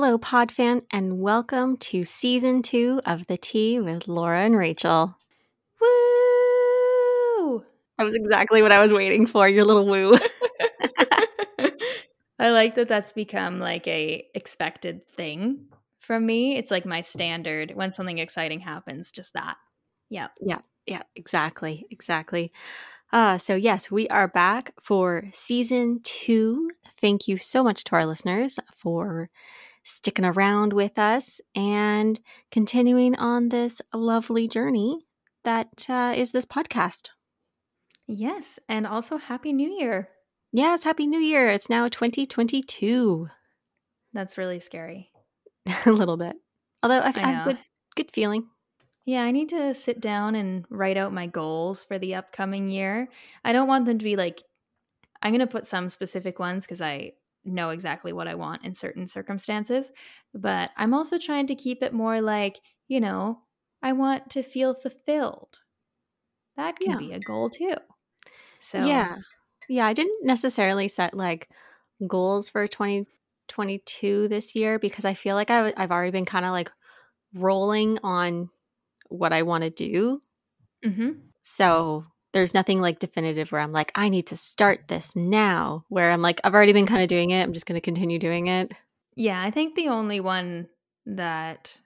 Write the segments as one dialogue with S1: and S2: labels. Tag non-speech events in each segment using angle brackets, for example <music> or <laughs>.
S1: Hello, Podfan, and welcome to season two of The Tea with Laura and Rachel.
S2: Woo!
S1: That was exactly what I was waiting for, your little woo. <laughs>
S2: I like that that's become like a expected thing from me. It's like my standard when something exciting happens, just that. Yeah.
S1: Yeah, yeah, exactly, exactly. Uh, so, yes, we are back for season two. Thank you so much to our listeners for sticking around with us and continuing on this lovely journey that uh, is this podcast.
S2: Yes. And also, Happy New Year.
S1: Yes, Happy New Year. It's now 2022.
S2: That's really scary. <laughs>
S1: a little bit. Although I,
S2: I
S1: I have good, good feeling.
S2: Yeah, I need to sit down and write out my goals for the upcoming year. I don't want them to be like, I'm going to put some specific ones because I know exactly what I want in certain circumstances. But I'm also trying to keep it more like, you know, I want to feel fulfilled. That can
S1: Yeah.
S2: be a goal too. So,
S1: Yeah. Yeah, I didn't necessarily set like goals for 2022 this year because I feel like I w- I've already been kind of like rolling on what I want to do.
S2: Mm-hmm.
S1: So there's nothing like definitive where I'm like, I need to start this now, where I'm like, I've already been kind of doing it. I'm just going to continue doing it.
S2: yeah, I think the only one that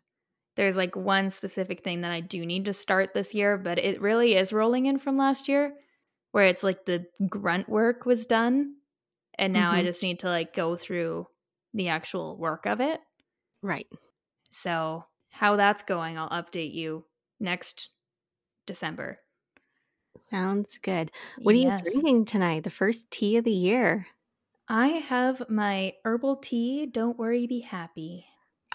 S2: there's like one specific thing that I do need to start this year, but it really is rolling in from last year where it's like the grunt work was done and now I
S1: Mhm.
S2: just need to like go through the actual work of it.
S1: Right.
S2: So, how that's going, I'll update you next December.
S1: Sounds good. What are
S2: Yes.
S1: you drinking tonight? The first tea of the year.
S2: I have my herbal tea, Don't Worry, Be Happy.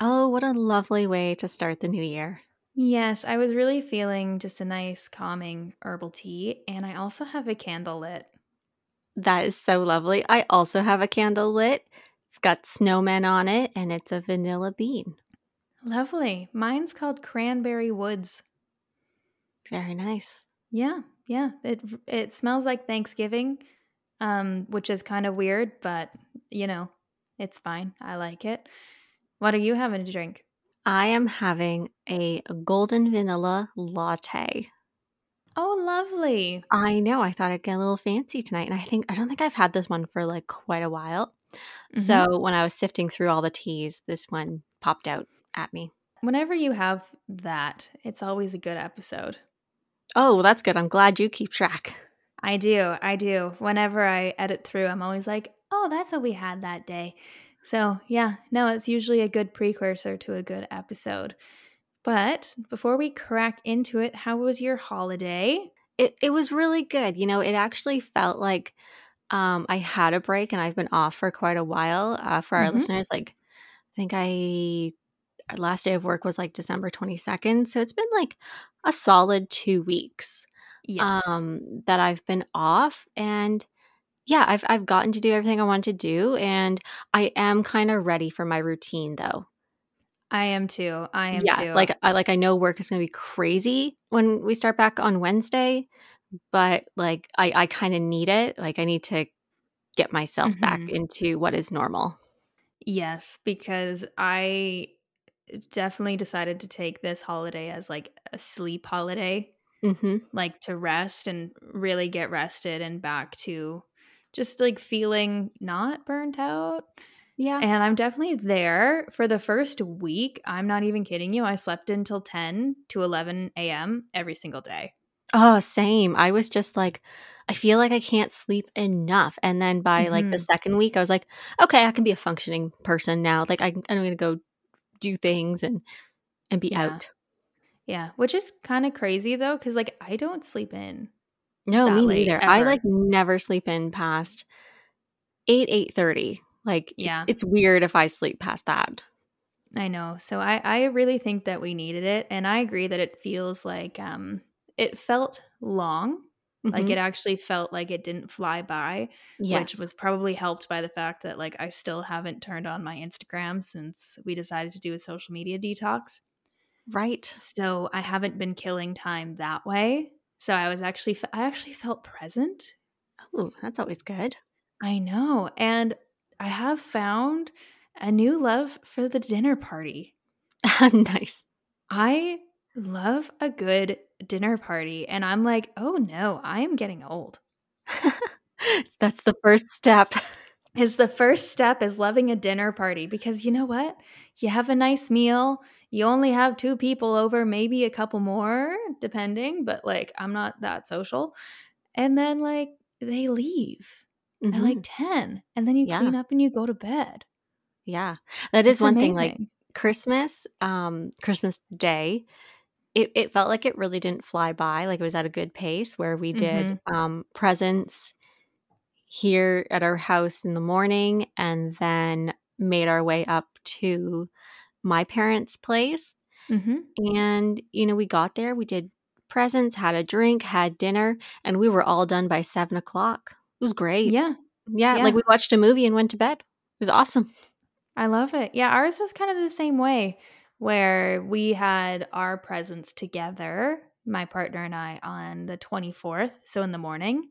S1: Oh, what a lovely way to start the new year.
S2: Yes, I was really feeling just a nice, calming herbal tea, and I also have a candle lit.
S1: That is so lovely. I also have a candle lit. It's got snowmen on it and it's a vanilla bean.
S2: Lovely. Mine's called Cranberry Woods.
S1: Very nice.
S2: Yeah, yeah. It it smells like Thanksgiving, um, which is kind of weird, but you know, it's fine. I like it. What are you having to drink?
S1: I am having a golden vanilla latte.
S2: Oh, lovely.
S1: I know. I thought I'd get a little fancy tonight. And I think, I don't think I've had this one for like quite a while.
S2: Mhm.
S1: So when I was sifting through all the teas, this one popped out at me.
S2: Whenever you have that, it's always a good episode.
S1: Oh, well, that's good. I'm glad you keep track.
S2: I do. I do. Whenever I edit through, I'm always like, oh, that's what we had that day. So, yeah, no, it's usually a good precursor to a good episode. But before we crack into it, how was your holiday?
S1: It, it was really good. You know, it actually felt like um, I had a break and I've been off for quite a while. Uh, for our
S2: Mhm.
S1: listeners, like, I think I, last day of work was like December 22nd. So it's been like a solid two weeks. um that I've been off and yeah, I've I've gotten to do everything I want to do and I am kind of ready for my routine though.
S2: I am too. I am
S1: yeah,
S2: too.
S1: like I like I know work is going to be crazy when we start back on Wednesday, but like I I kind of need it. Like I need to get myself back
S2: Mhm.
S1: into what is normal.
S2: yes, because I definitely decided to take this holiday as like a sleep holiday.
S1: Mhm.
S2: like to rest and really get rested and back to just like feeling not burnt out.
S1: Yeah.
S2: And I'm definitely there for the first week. I'm not even kidding you. I slept until 10 to 11 a.m. every single day.
S1: Oh, same. I was just like, I feel like I can't sleep enough. And then by like the
S2: Mhm.
S1: second week, I was like, okay, I can be a functioning person now. Like I, I'm going to go do things and and be
S2: Yeah.
S1: out.
S2: Yeah, which is kind of crazy though, because like I don't sleep in.
S1: No, me
S2: late,
S1: neither. I like never sleep in past eight eight thirty. Like,
S2: Yeah.
S1: it's weird if I sleep past that.
S2: I know. So I I really think that we needed it, and I agree that it feels like um it felt long. Like
S1: Mhm.
S2: it actually felt like it didn't fly by.
S1: yes,
S2: which was probably helped by the fact that like I still haven't turned on my Instagram since we decided to do a social media detox.
S1: right.
S2: So I haven't been killing time that way. So I was actually I actually felt present.
S1: Oh, that's always good.
S2: I know. And I have found a new love for the dinner party. <laughs>
S1: nice.
S2: I love a good dinner party. And I'm like, oh no, I am getting old. <laughs>
S1: That's the first step. <laughs>
S2: Is the first step is loving a dinner party because you know what? You have a nice meal. You only have two people over, maybe a couple more, depending, but like I'm not that social. And then like they leave mm-hmm. at like mm-hmm. 10 and then you yeah. clean up and you go to bed.
S1: Yeah. That is it's one amazing. thing like Christmas, um Christmas day, it, it felt like it really didn't fly by. Like it was at a good pace where we did mm-hmm. um presents here at our house in the morning and then made our way up to my parents' place. Mm-hmm. And, you know, we got there, we did presents, had a drink, had dinner, and we were all done by seven o'clock. It was great.
S2: Yeah.
S1: yeah. Yeah. Like we watched a movie and went to bed. It was awesome.
S2: I love it. Yeah. Ours was kind of the same way where we had our presents together, my partner and I, on the 24th. So in the morning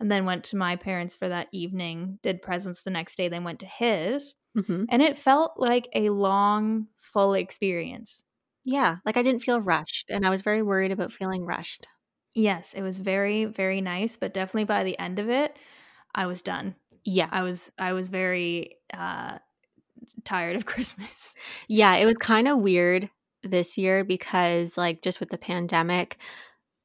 S2: and then went to my parents for that evening, did presents the next day, then went to his. Mm-hmm. And it felt like a long, full experience.
S1: Yeah, like I didn't feel rushed, and I was very worried about feeling rushed.
S2: Yes, it was very, very nice, but definitely by the end of it, I was done.
S1: Yeah,
S2: I was, I was very uh, tired of <laughs> Christmas.
S1: Yeah, it was kind of weird this year because, like, just with the pandemic,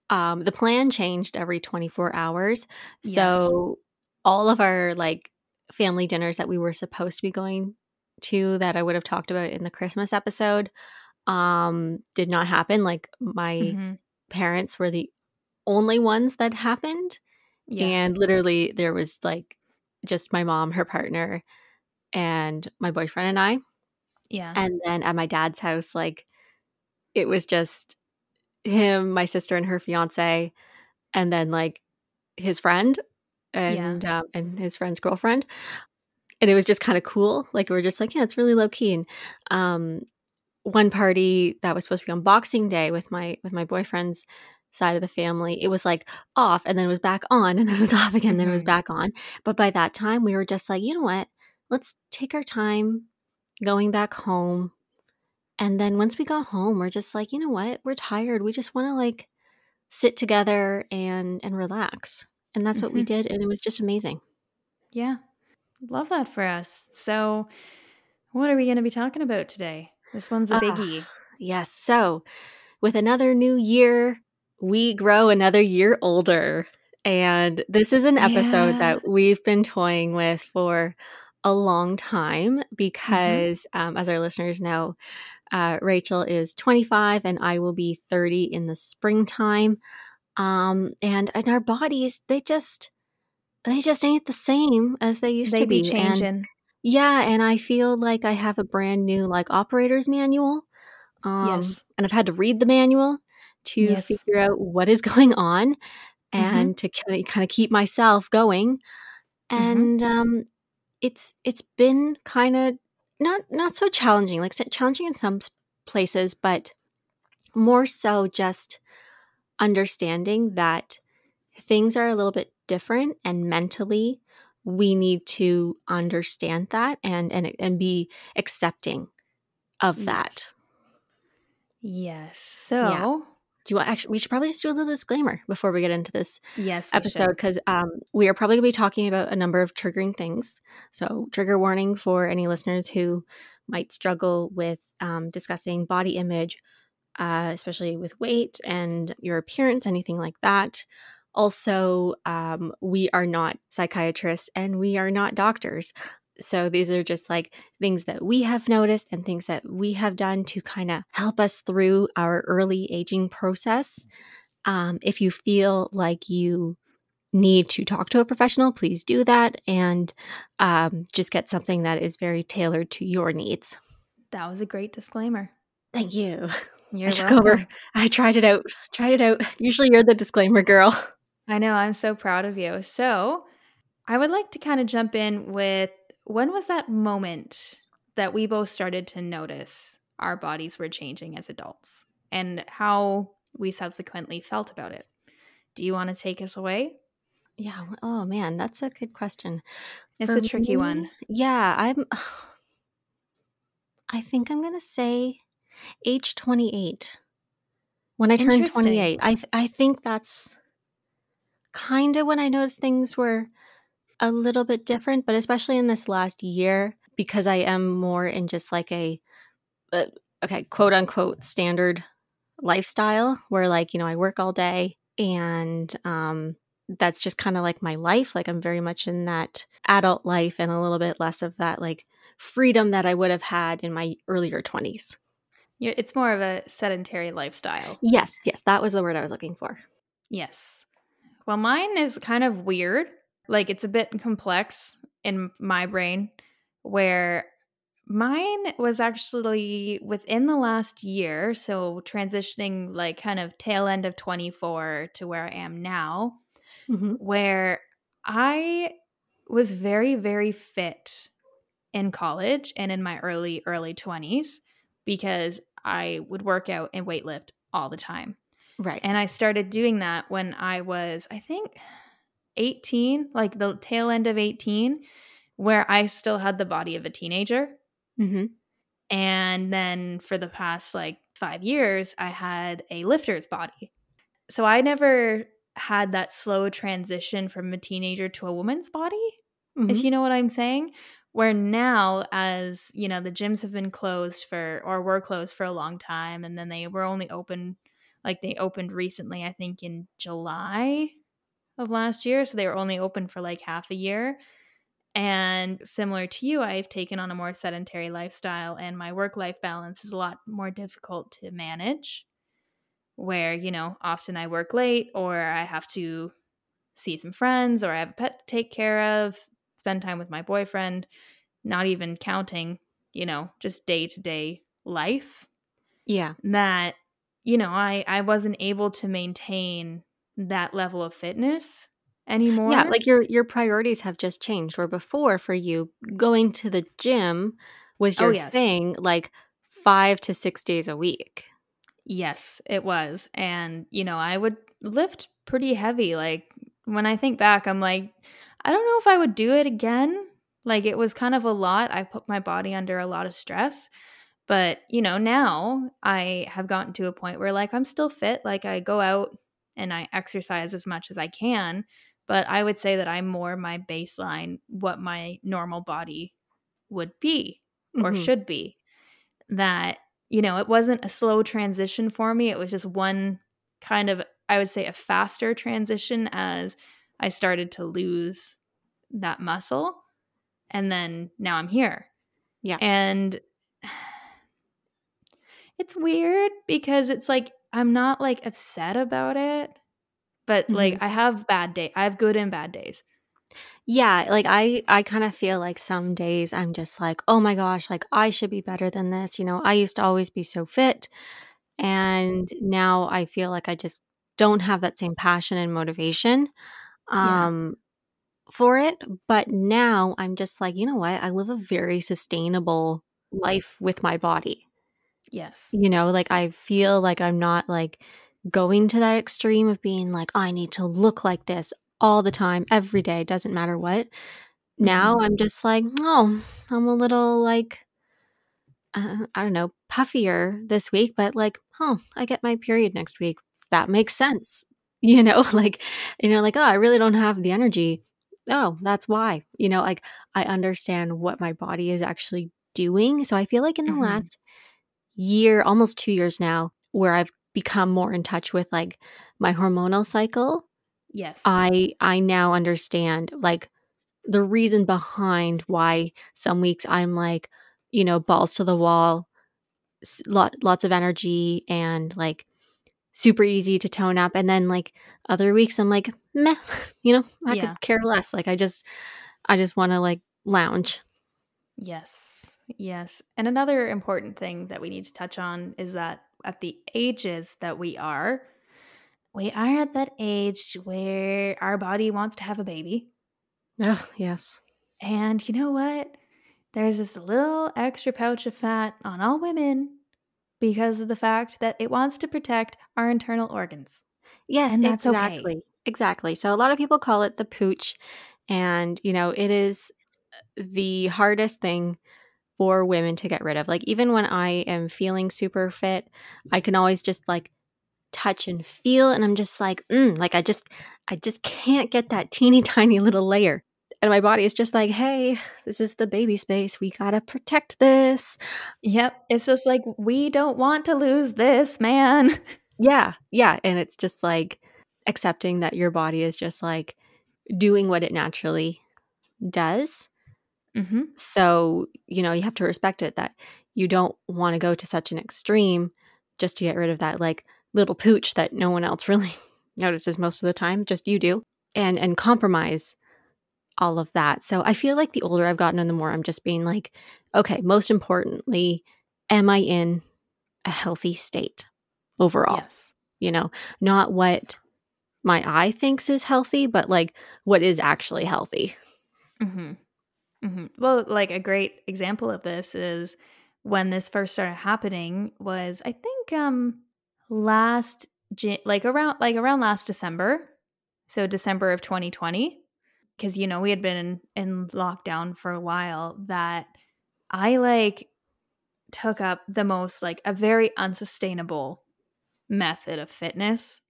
S1: um, the plan changed every 24 hours. So yes. all of our like family dinners that we were supposed to be going to that I would have talked about in the Christmas episode um did not happen. Like my mm-hmm. parents were the only ones that happened. Yeah. And literally there was like just my mom, her partner, and my boyfriend and I.
S2: Yeah.
S1: And then at my dad's house, like it was just him, my sister, and her fiance, and then like his friend and yeah. um, and his friend's girlfriend. And it was just kind of cool. Like we were just like, yeah, it's really low key. And um, one party that was supposed to be on Boxing Day with my with my boyfriend's side of the family, it was like off and then it was back on and then it was off again, mm-hmm. then it was mm-hmm. back on. But by that time, we were just like, you know what? Let's take our time going back home and then once we got home, we're just like, you know what? We're tired. We just want to like sit together and and relax. And that's mm-hmm. what we mm-hmm. did and it was just amazing.
S2: Yeah. Love that for us. So, what are we going to be talking about today? This one's a ah, biggie. Uh,
S1: yes. So, with another new year, we grow another year older. And this is an episode yeah. that we've been toying with for a long time mm-hmm. because, mm-hmm. um, as our listeners know, uh, Rachel is 25 and I will be 30 in the springtime. Um, and and our bodies, they just they just ain't the same as they used
S2: they
S1: to be.
S2: be changing.
S1: And, yeah, and I feel like I have a brand new like operator's manual. Um, yes. And I've had to read the manual to yes. figure out what is <laughs> going on mm-hmm. and mm-hmm. to kind of keep myself going. Mm-hmm. And mm-hmm. um, it's it's been kind of not not so challenging, like challenging in some places, but more so just understanding that things are a little bit different and mentally we need to understand that and and and be accepting of that.
S2: Yes. yes. So, yeah
S1: do you want actually we should probably just do a little disclaimer before we get into this
S2: yes
S1: episode because um, we are probably going to be talking about a number of triggering things. So trigger warning for any listeners who might struggle with um, discussing body image uh, especially with weight and your appearance anything like that. Also um, we are not psychiatrists and we are not doctors so these are just like things that we have noticed and things that we have done to kind of help us through our early aging process. Um, if you feel like you need to talk to a professional, please do that and um, just get something that is very tailored to your needs.
S2: That was a great disclaimer.
S1: Thank you. <laughs>
S2: You're I welcome. Over.
S1: I tried it out. Tried it out. Usually you're the disclaimer girl.
S2: I know. I'm so proud of you. So I would like to kind of jump in with when was that moment that we both started to notice our bodies were changing as adults and how we subsequently felt about it? Do you want to take us away?
S1: Yeah. Oh man, that's a good question.
S2: It's For a tricky me, one.
S1: Yeah, I'm <sighs> I think I'm going to say age 28. When I turned 28, I th- I think that's kind of when I noticed things were a little bit different, but especially in this last year because I am more in just like a uh, okay, quote unquote standard lifestyle where like, you know, I work all day and um that's just kind of like my life. Like I'm very much in that adult life and a little bit less of that like freedom that I would have had in my earlier 20s.
S2: It's more of a sedentary lifestyle.
S1: Yes, yes, that was the word I was looking for.
S2: Yes. Well, mine is kind of weird. Like it's a bit complex in my brain where mine was actually within the last year, so transitioning like kind of tail end of 24 to where I am now, mm-hmm. where I was very very fit in college and in my early early 20s because I would work out and weightlift all the time.
S1: Right.
S2: And I started doing that when I was I think 18, like the tail end of 18, where I still had the body of a teenager.
S1: Mm-hmm.
S2: And then for the past like five years, I had a lifter's body. So I never had that slow transition from a teenager to a woman's body, mm-hmm. if you know what I'm saying. Where now, as you know, the gyms have been closed for or were closed for a long time, and then they were only open like they opened recently, I think in July of last year. So they were only open for like half a year. And similar to you, I've taken on a more sedentary lifestyle, and my work life balance is a lot more difficult to manage. Where, you know, often I work late, or I have to see some friends, or I have a pet to take care of, spend time with my boyfriend, not even counting, you know, just day to day life.
S1: Yeah.
S2: That, you know, I, I wasn't able to maintain that level of fitness anymore.
S1: Yeah, like your your priorities have just changed. Where before for you, going to the gym was oh, your oh, yes. thing like 5 to 6 days a week.
S2: Yes, it was. And you know, I would lift pretty heavy. Like when I think back, I'm like I don't know if I would do it again. Like it was kind of a lot. I put my body under a lot of stress. But, you know, now I have gotten to a point where like I'm still fit. Like I go out and I exercise as much as I can. But I would say that I'm more my baseline, what my normal body would be or mm-hmm. should be. That, you know, it wasn't a slow transition for me. It was just one kind of, I would say, a faster transition as I started to lose that muscle. And then now I'm here.
S1: Yeah.
S2: And <sighs> it's weird because it's like I'm not like upset about it, but mm-hmm. like I have bad day. I have good and bad days.
S1: Yeah, like I I kind of feel like some days I'm just like, "Oh my gosh, like I should be better than this." You know, I used to always be so fit and now I feel like I just don't have that same passion and motivation um yeah. for it, but now I'm just like, "You know what? I live a very sustainable life with my body."
S2: Yes.
S1: You know, like I feel like I'm not like going to that extreme of being like, oh, I need to look like this all the time, every day, doesn't matter what. Now mm-hmm. I'm just like, oh, I'm a little like, uh, I don't know, puffier this week, but like, huh, I get my period next week. That makes sense. <laughs> You know, like, you know, like, oh, I really don't have the energy. Oh, that's why. You know, like, I understand what my body is actually doing. So I feel like in the mm-hmm. last year, almost two years now, where I've become more in touch with like my hormonal cycle.
S2: Yes.
S1: I I now understand like the reason behind why some weeks I'm like, you know, balls to the wall, lot, lots of energy and like super easy to tone up and then like other weeks I'm like, meh, <laughs> you know, I yeah. could care less. Like I just I just want to like lounge.
S2: Yes. Yes. And another important thing that we need to touch on is that at the ages that we are, we are at that age where our body wants to have a baby.
S1: Oh, yes.
S2: And you know what? There's this little extra pouch of fat on all women because of the fact that it wants to protect our internal organs.
S1: Yes, and that's exactly. Okay. Exactly. So a lot of people call it the pooch. And, you know, it is the hardest thing for women to get rid of. Like even when I am feeling super fit, I can always just like touch and feel and I'm just like, mm, like I just I just can't get that teeny <laughs> tiny little layer. And my body is just like, hey, this is the baby space. We got to protect this.
S2: Yep. It's just like, we don't want to lose this, man. <laughs>
S1: Yeah. Yeah. And it's just like accepting that your body is just like doing what it naturally does.
S2: Mm-hmm.
S1: So, you know, you have to respect it that you don't want to go to such an extreme just to get rid of that like little pooch that no one else <laughs> really notices most of the time, just you do. And and compromise all of that. So I feel like the older I've gotten and the more I'm just being like, okay, most importantly, am I in a healthy state overall?
S2: Yes.
S1: You know, not what my eye thinks is healthy, but like what is actually healthy.
S2: Mm-hmm. Mm-hmm. Well, like a great example of this is when this first started happening was I think um last like around like around last December. So December of 2020 because you know we had been in, in lockdown for a while that i like took up the most like a very unsustainable method of fitness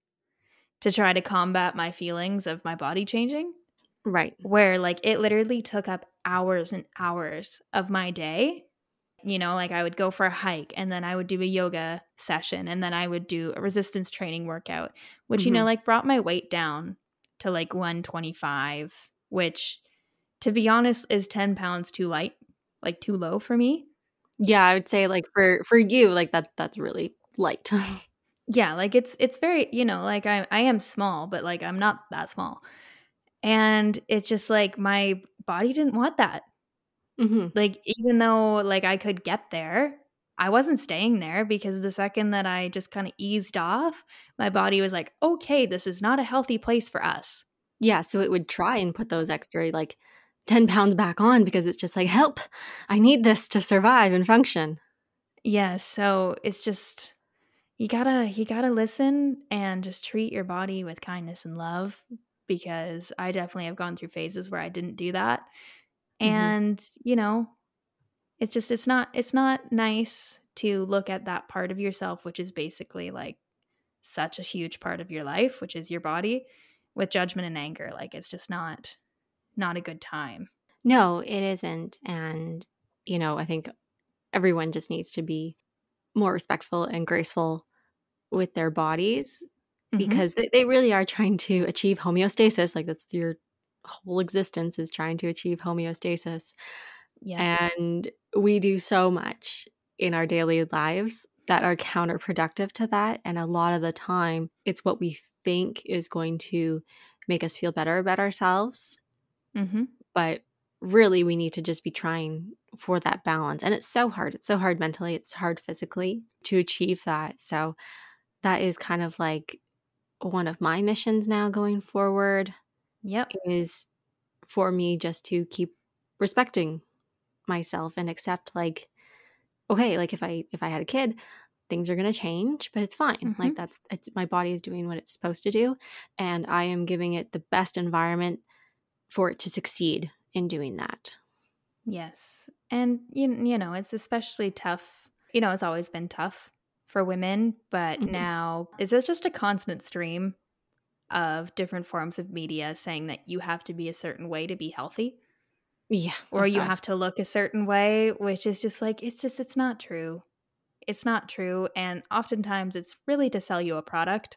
S2: to try to combat my feelings of my body changing
S1: right
S2: where like it literally took up hours and hours of my day you know like i would go for a hike and then i would do a yoga session and then i would do a resistance training workout which mm-hmm. you know mm-hmm. like brought my weight down to like 125 which to be honest is 10 pounds too light, like too low for me.
S1: Yeah, I would say like for for you like that that's really light. <laughs>
S2: yeah, like it's it's very, you know, like I I am small, but like I'm not that small. And it's just like my body didn't want that.
S1: Mm-hmm.
S2: Like even though like I could get there, I wasn't staying there because the second that I just kind of eased off, my body was like, "Okay, this is not a healthy place for us."
S1: Yeah, so it would try and put those extra like 10 pounds back on because it's just like, help, I need this to survive and function.
S2: Yeah, so it's just you gotta you gotta listen and just treat your body with kindness and love because I definitely have gone through phases where I didn't do that. Mm-hmm. And, you know, it's just it's not it's not nice to look at that part of yourself which is basically like such a huge part of your life, which is your body with judgment and anger. Like it's just not not a good time.
S1: No, it isn't. And, you know, I think everyone just needs to be more respectful and graceful with their bodies mm-hmm. because they, they really are trying to achieve homeostasis. Like that's your whole existence is trying to achieve homeostasis. Yeah. And we do so much in our daily lives that are counterproductive to that. And a lot of the time, it's what we think is going to make us feel better about ourselves.
S2: Mm-hmm.
S1: But really, we need to just be trying for that balance. And it's so hard. It's so hard mentally, it's hard physically to achieve that. So, that is kind of like one of my missions now going forward.
S2: Yep.
S1: Is for me just to keep respecting myself and accept like okay like if i if i had a kid things are going to change, but it's fine. Mm-hmm. Like that's it's my body is doing what it's supposed to do and I am giving it the best environment for it to succeed in doing that.
S2: Yes. And you, you know, it's especially tough. You know, it's always been tough for women, but mm-hmm. now is it just a constant stream of different forms of media saying that you have to be a certain way to be healthy?
S1: Yeah.
S2: Or you God. have to look a certain way, which is just like it's just it's not true it's not true. And oftentimes it's really to sell you a product.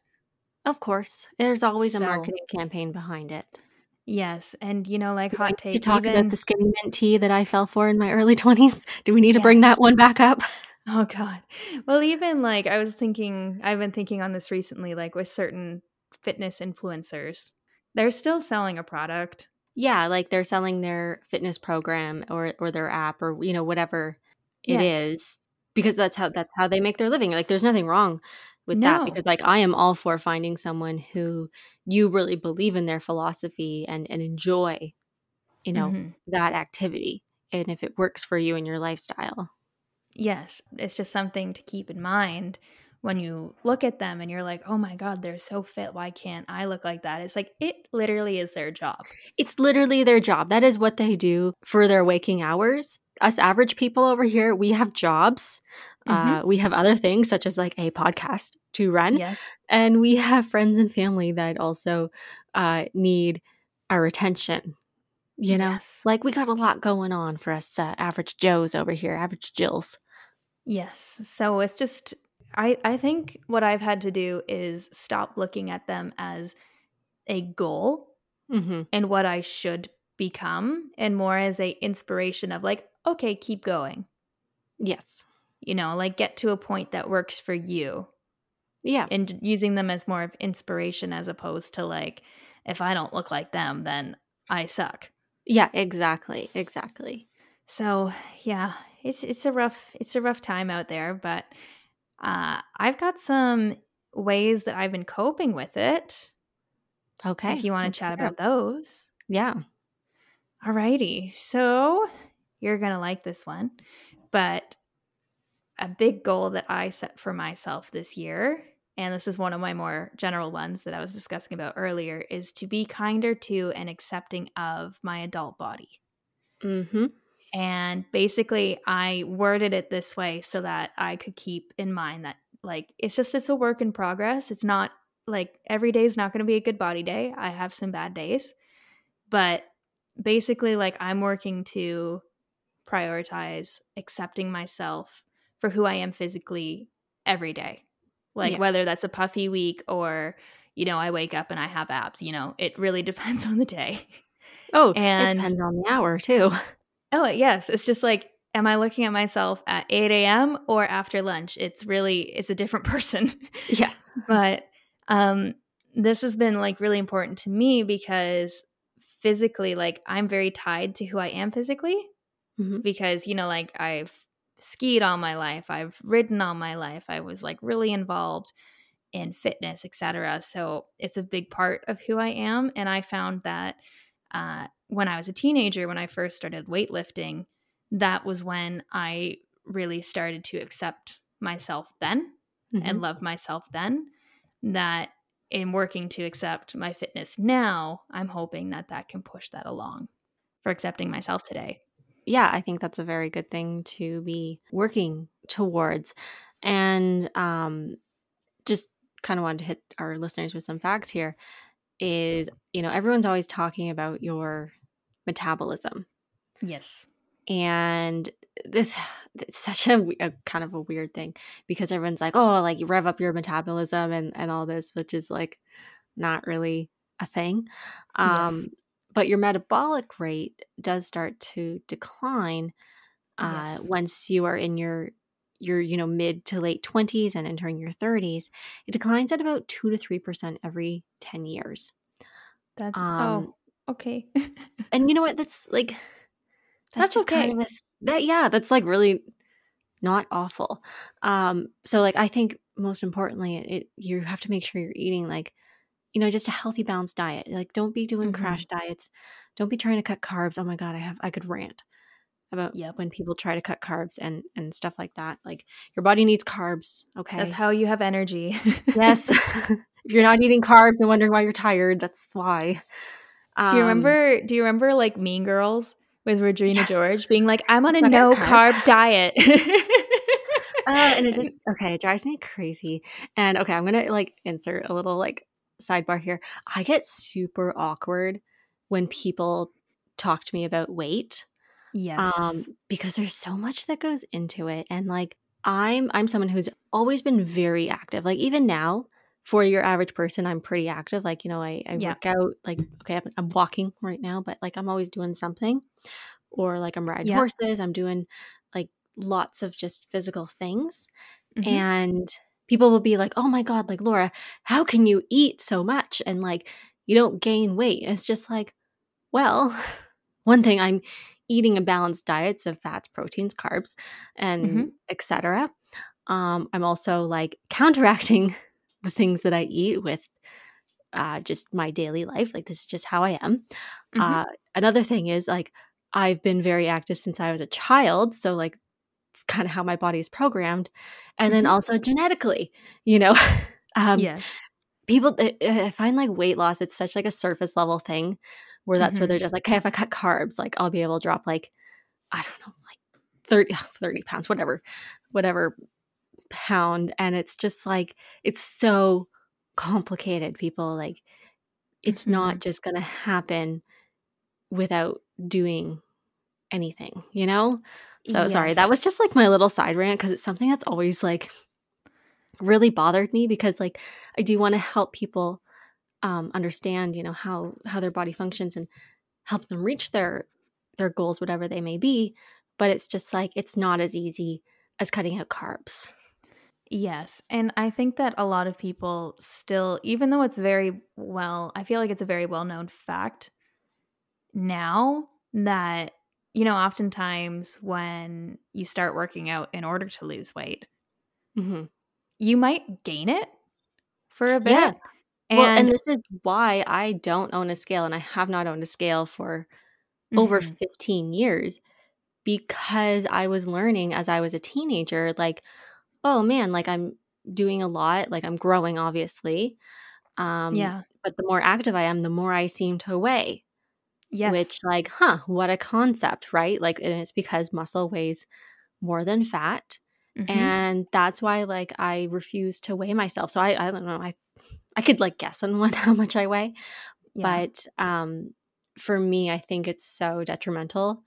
S1: Of course. There's always so, a marketing campaign behind it.
S2: Yes. And, you know, like hot take.
S1: To talk even, about the skinny mint tea that I fell for in my early 20s. Do we need yeah. to bring that one back up?
S2: Oh, God. Well, even like I was thinking, I've been thinking on this recently, like with certain fitness influencers, they're still selling a product.
S1: Yeah. Like they're selling their fitness program or, or their app or, you know, whatever it yes. is because that's how that's how they make their living. Like there's nothing wrong with no. that because like I am all for finding someone who you really believe in their philosophy and and enjoy you know mm-hmm. that activity and if it works for you and your lifestyle.
S2: Yes, it's just something to keep in mind when you look at them and you're like, oh my God, they're so fit. Why can't I look like that? It's like, it literally is their job.
S1: It's literally their job. That is what they do for their waking hours. Us average people over here, we have jobs. Mm-hmm. Uh, we have other things such as like a podcast to run.
S2: Yes.
S1: And we have friends and family that also uh, need our attention. You know,
S2: yes.
S1: like we got a lot going on for us uh, average Joes over here, average Jills.
S2: Yes. So it's just I, I think what I've had to do is stop looking at them as a goal
S1: mm-hmm.
S2: and what I should become and more as a inspiration of like, okay, keep going.
S1: Yes.
S2: You know, like get to a point that works for you.
S1: Yeah.
S2: And using them as more of inspiration as opposed to like, if I don't look like them, then I suck.
S1: Yeah, exactly. Exactly.
S2: So yeah, it's it's a rough it's a rough time out there, but uh, I've got some ways that I've been coping with it.
S1: Okay.
S2: If you want to chat about those.
S1: Yeah.
S2: Alrighty. So you're going to like this one. But a big goal that I set for myself this year, and this is one of my more general ones that I was discussing about earlier, is to be kinder to and accepting of my adult body.
S1: Mm-hmm.
S2: And basically, I worded it this way so that I could keep in mind that, like, it's just, it's a work in progress. It's not like every day is not going to be a good body day. I have some bad days. But basically, like, I'm working to prioritize accepting myself for who I am physically every day. Like, whether that's a puffy week or, you know, I wake up and I have abs, you know, it really <laughs> depends on the day.
S1: Oh, and it depends on the hour too.
S2: Oh, yes. It's just like, am I looking at myself at 8 a.m. or after lunch? It's really, it's a different <laughs> person.
S1: Yes.
S2: but um, this has been like really important to me because physically, like, I'm very tied to who I am physically
S1: mm-hmm.
S2: because, you know, like, I've skied all my life, I've ridden all my life, I was like really involved in fitness, etc. So it's a big part of who I am. And I found that uh, when I was a teenager, when I first started weightlifting, that was when I really started to accept myself then mm-hmm. and love myself then. That in working to accept my fitness now, I'm hoping that that can push that along for accepting myself today.
S1: Yeah, I think that's a very good thing to be working towards. And um, just kind of wanted to hit our listeners with some facts here is, you know, everyone's always talking about your metabolism.
S2: Yes.
S1: And this it's such a, a, kind of a weird thing because everyone's like, oh, like you rev up your metabolism and, and all this, which is like not really a thing. Um, yes. But your metabolic rate does start to decline uh, yes. once you are in your your you know mid to late 20s and entering your 30s it declines at about 2 to 3% every 10 years
S2: that oh, um, oh okay.
S1: and you know <laughs> what? That's like
S2: that's, that's just okay.
S1: kind of a, that. Yeah, that's like really not awful. Um, so like I think most importantly, it you have to make sure you're eating like you know just a healthy balanced diet. Like don't be doing mm-hmm. crash diets. Don't be trying to cut carbs. Oh my god, I have I could rant about yep. when people try to cut carbs and and stuff like that. Like your body needs carbs. Okay,
S2: that's how you have energy.
S1: yes. <laughs> <laughs> if you're not eating carbs and wondering why you're tired, that's why.
S2: Um, do you remember? Do you remember like Mean Girls with Regina yes. George being like, "I'm on a no carb, carb diet."
S1: uh, <laughs> and it <laughs> just okay, it drives me crazy. And okay, I'm gonna like insert a little like sidebar here. I get super awkward when people talk to me about weight.
S2: Yes. Um,
S1: because there's so much that goes into it. And like I'm I'm someone who's always been very active. Like even now, for your average person, I'm pretty active. Like, you know, I, I yeah. work out, like, okay, I'm, I'm, walking right now, but like I'm always doing something. Or like I'm riding yeah. horses, I'm doing like lots of just physical things. Mm-hmm. And people will be like, oh my God, like, Laura, how can you eat so much? And like, you don't gain weight. It's just like, well, <laughs> one thing I'm eating a balanced diet of fats, proteins, carbs, and mm-hmm. etc. Um, I'm also like <laughs> counteracting the things that I eat with uh, just my daily life. Like this is just how I am. Mm-hmm. Uh, another thing is like I've been very active since I was a child, so like it's kind of how my body is programmed. And mm-hmm. then also genetically, you know. <laughs>
S2: um, yes.
S1: People, I find like weight loss, it's such like a surface level thing where that's mm-hmm. where they're just like, okay, if I cut carbs, like I'll be able to drop like, I don't know, like 30, <laughs> 30 pounds, whatever, whatever pound. And it's just like, it's so complicated. People like, it's mm-hmm. not just going to happen without doing anything, you know? So yes. sorry, that was just like my little side rant because it's something that's always like really bothered me because like I do want to help people um, understand, you know, how how their body functions and help them reach their their goals, whatever they may be. But it's just like it's not as easy as cutting out carbs.
S2: Yes. And I think that a lot of people still, even though it's very well, I feel like it's a very well known fact now that you know, oftentimes when you start working out in order to lose weight, mm-hmm. you might gain it for a bit. Yeah.
S1: And, well, and this is why I don't own a scale and I have not owned a scale for mm-hmm. over 15 years because I was learning as I was a teenager, like, oh man, like I'm doing a lot, like I'm growing, obviously. Um, yeah. But the more active I am, the more I seem to weigh. Yes. Which, like, huh, what a concept, right? Like, and it's because muscle weighs more than fat. Mm-hmm. And that's why, like, I refuse to weigh myself. So I, I don't know. I, I could like guess on what <laughs> how much I weigh, yeah. but um, for me, I think it's so detrimental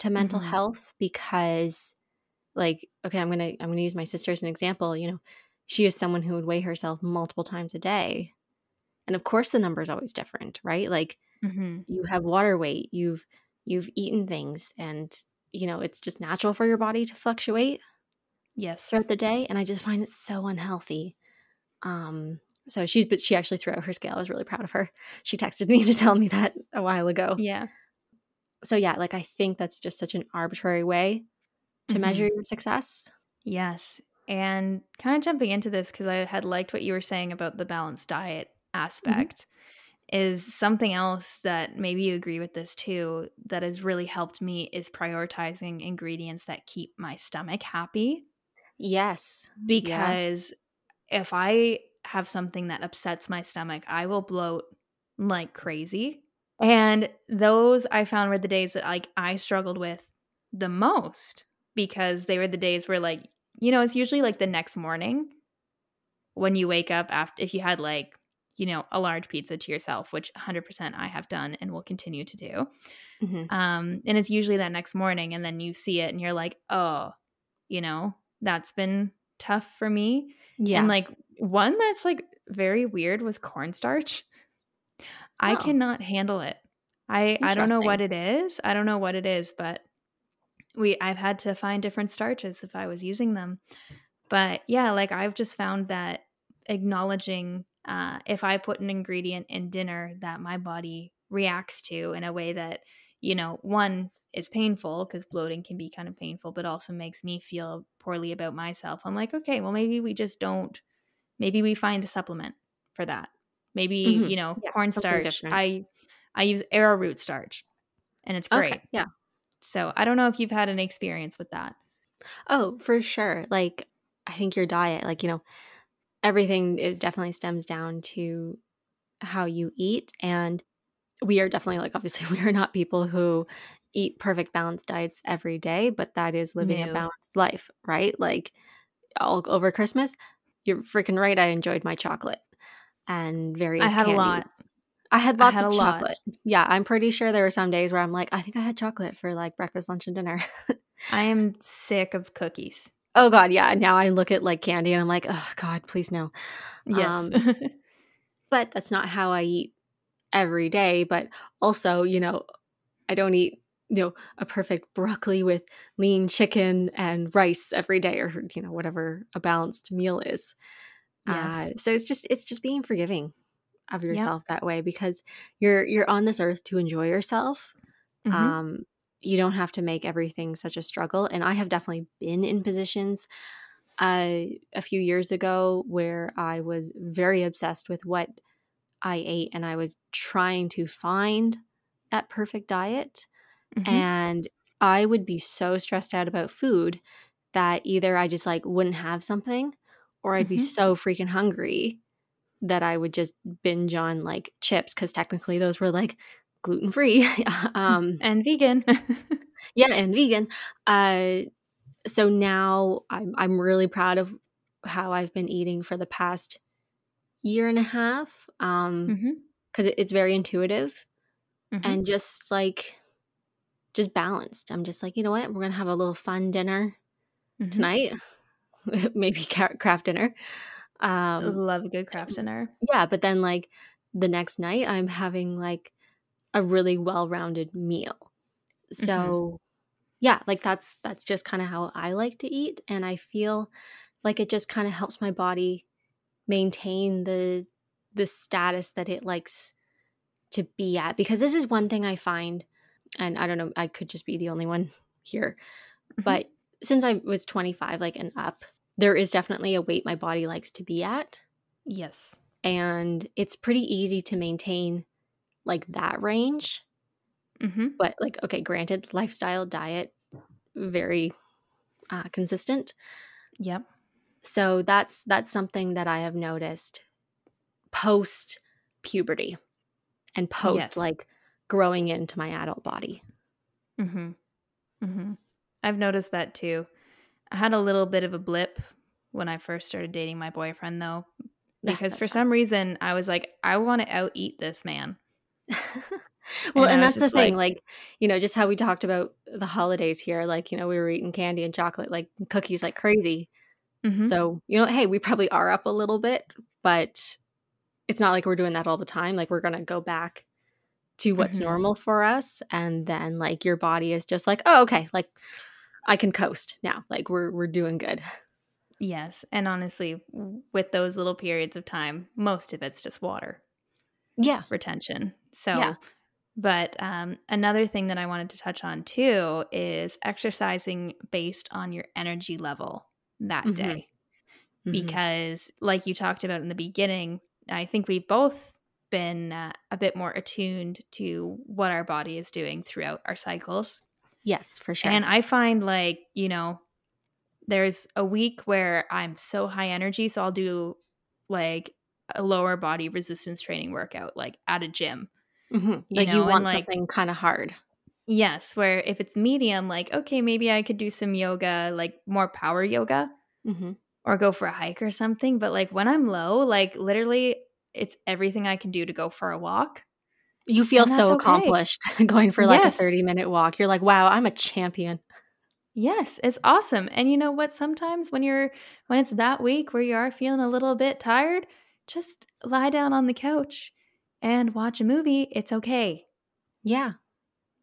S1: to mental mm-hmm. health because, like, okay, I'm gonna I'm gonna use my sister as an example. You know, she is someone who would weigh herself multiple times a day, and of course, the number is always different, right? Like mm-hmm. you have water weight you've you've eaten things and you know it's just natural for your body to fluctuate
S2: yes
S1: throughout the day and i just find it so unhealthy um so she's but she actually threw out her scale i was really proud of her she texted me <laughs> to tell me that a while ago
S2: yeah
S1: so yeah like i think that's just such an arbitrary way to mm-hmm. measure your success
S2: yes and kind of jumping into this because i had liked what you were saying about the balanced diet mm-hmm. aspect is something else that maybe you agree with this too that has really helped me is prioritizing ingredients that keep my stomach happy.
S1: Yes.
S2: Because if I have something that upsets my stomach, I will bloat like crazy. And those I found were the days that like I struggled with the most because they were the days where like, you know, it's usually like the next morning when you wake up after if you had like you know, a large pizza to yourself, which 100% I have done and will continue to do. Mm-hmm. Um, and it's usually that next morning, and then you see it and you're like, oh, you know, that's been tough for me. Yeah. And like one that's like very weird was cornstarch. Oh. I cannot handle it. I I don't know what it is. I don't know what it is, but we I've had to find different starches if I was using them. But yeah, like I've just found that acknowledging uh, if I put an ingredient in dinner that my body reacts to in a way that, you know, one is painful because bloating can be kind of painful, but also makes me feel poorly about myself. I'm like, okay, well, maybe we just don't, maybe we find a supplement for that. Maybe, mm-hmm. you know, yeah, cornstarch. I, I use arrowroot starch and it's great. Okay,
S1: yeah.
S2: So I don't know if you've had an experience with that.
S1: Oh, for sure. Like, I think your diet, like, you know, everything it definitely stems down to how you eat and we are definitely like obviously <laughs> we are not people who eat perfect balanced diets every day but that is living no. a balanced life right like all over christmas you're freaking right i enjoyed my chocolate and various i had candies. a lot i had lots I had of chocolate lot. yeah i'm pretty sure there were some days where i'm like i think i had chocolate for like breakfast lunch and dinner <laughs>
S2: i am sick of cookies
S1: Oh god, yeah. Now I look at like candy and I'm like, oh god, please no.
S2: Yes. Um,
S1: but that's not how I eat every day. But also, you know, I don't eat you know a perfect broccoli with lean chicken and rice every day, or you know whatever a balanced meal is. Yes. Uh, so it's just it's just being forgiving of yourself yep. that way because you're you're on this earth to enjoy yourself. Mm-hmm. Um, you don't have to make everything such a struggle. And I have definitely been in positions uh, a few years ago where I was very obsessed with what I ate and I was trying to find that perfect diet. Mm-hmm. And I would be so stressed out about food that either I just like wouldn't have something or I'd be
S2: Mhm.
S1: so freaking hungry that I would just binge on like chips because technically those were like gluten free. <laughs> um,
S2: and vegan. <laughs>
S1: yeah, and vegan. Uh, so now I'm I'm really proud of how I've been eating for the past year and a half. Um,
S2: hmm
S1: because it, it's very intuitive
S2: Mhm.
S1: and just like just balanced. I'm just like, you know what? We're gonna have a little fun dinner
S2: Mhm.
S1: tonight, <laughs> maybe Kraft Dinner. Um,
S2: Love a good Kraft Dinner.
S1: yeah, but then like the next night, I'm having like a really well-rounded meal. So yeah, like that's that's just kind of how I like to eat, and I feel like it just kind of helps my body maintain the the status that it likes to be at because this is one thing I find and I don't know I could just be the only one <laughs> here
S2: Mhm.
S1: but since I was 25 like and up there is definitely a weight my body likes to be at
S2: Yes.
S1: and it's pretty easy to maintain like that range
S2: hmm
S1: but like okay granted lifestyle diet very uh, consistent
S2: Yep.
S1: so that's that's something that i have noticed post puberty and post
S2: Yes.
S1: like growing into my adult body
S2: hmm hmm I've noticed that too. I had a little bit of a blip when I first started dating my boyfriend, though,
S1: Yeah,
S2: because for
S1: that's
S2: some reason I was like, I want to out eat this man. <laughs>
S1: well
S2: And
S1: and, that's the thing
S2: like-
S1: like you know just how we talked about the holidays here like you know we were eating candy and chocolate like cookies like crazy
S2: Mhm.
S1: So, you know, hey, we probably are up a little bit, but it's not like we're doing that all the time. Like, we're going to go back to what's
S2: Mhm.
S1: normal for us. And then, like, your body is just like, oh, okay, like, I can coast now. Like, we're, we're doing good.
S2: Yes. And honestly, with those little periods of time, most of it's just water
S1: Yeah.
S2: retention. So,
S1: Yeah.
S2: but um, another thing that I wanted to touch on too is exercising based on your energy level that
S1: Mhm.
S2: day.
S1: Mhm.
S2: because like you talked about in the beginning i think we've both been uh, a bit more attuned to what our body is doing throughout our cycles
S1: yes, for sure.
S2: and i find like you know there's a week where i'm so high energy so i'll do like a lower body resistance training workout like at a gym
S1: Mhm.
S2: you
S1: like,
S2: know,
S1: you
S2: and,
S1: want
S2: like-
S1: something kind of hard.
S2: yes where if it's medium like okay maybe i could do some yoga like more power yoga
S1: hmm
S2: or go for a hike or something. But like when I'm low, like literally, it's everything I can do to go for a walk.
S1: You feel so
S2: okay.
S1: accomplished <laughs> going for like
S2: Yes.
S1: a 30 minute walk. You're like, wow, I'm a champion.
S2: Yes, it's awesome. And you know what? Sometimes when you're when it's that week where you are feeling a little bit tired, just lie down on the couch and watch a movie. It's okay.
S1: Yeah.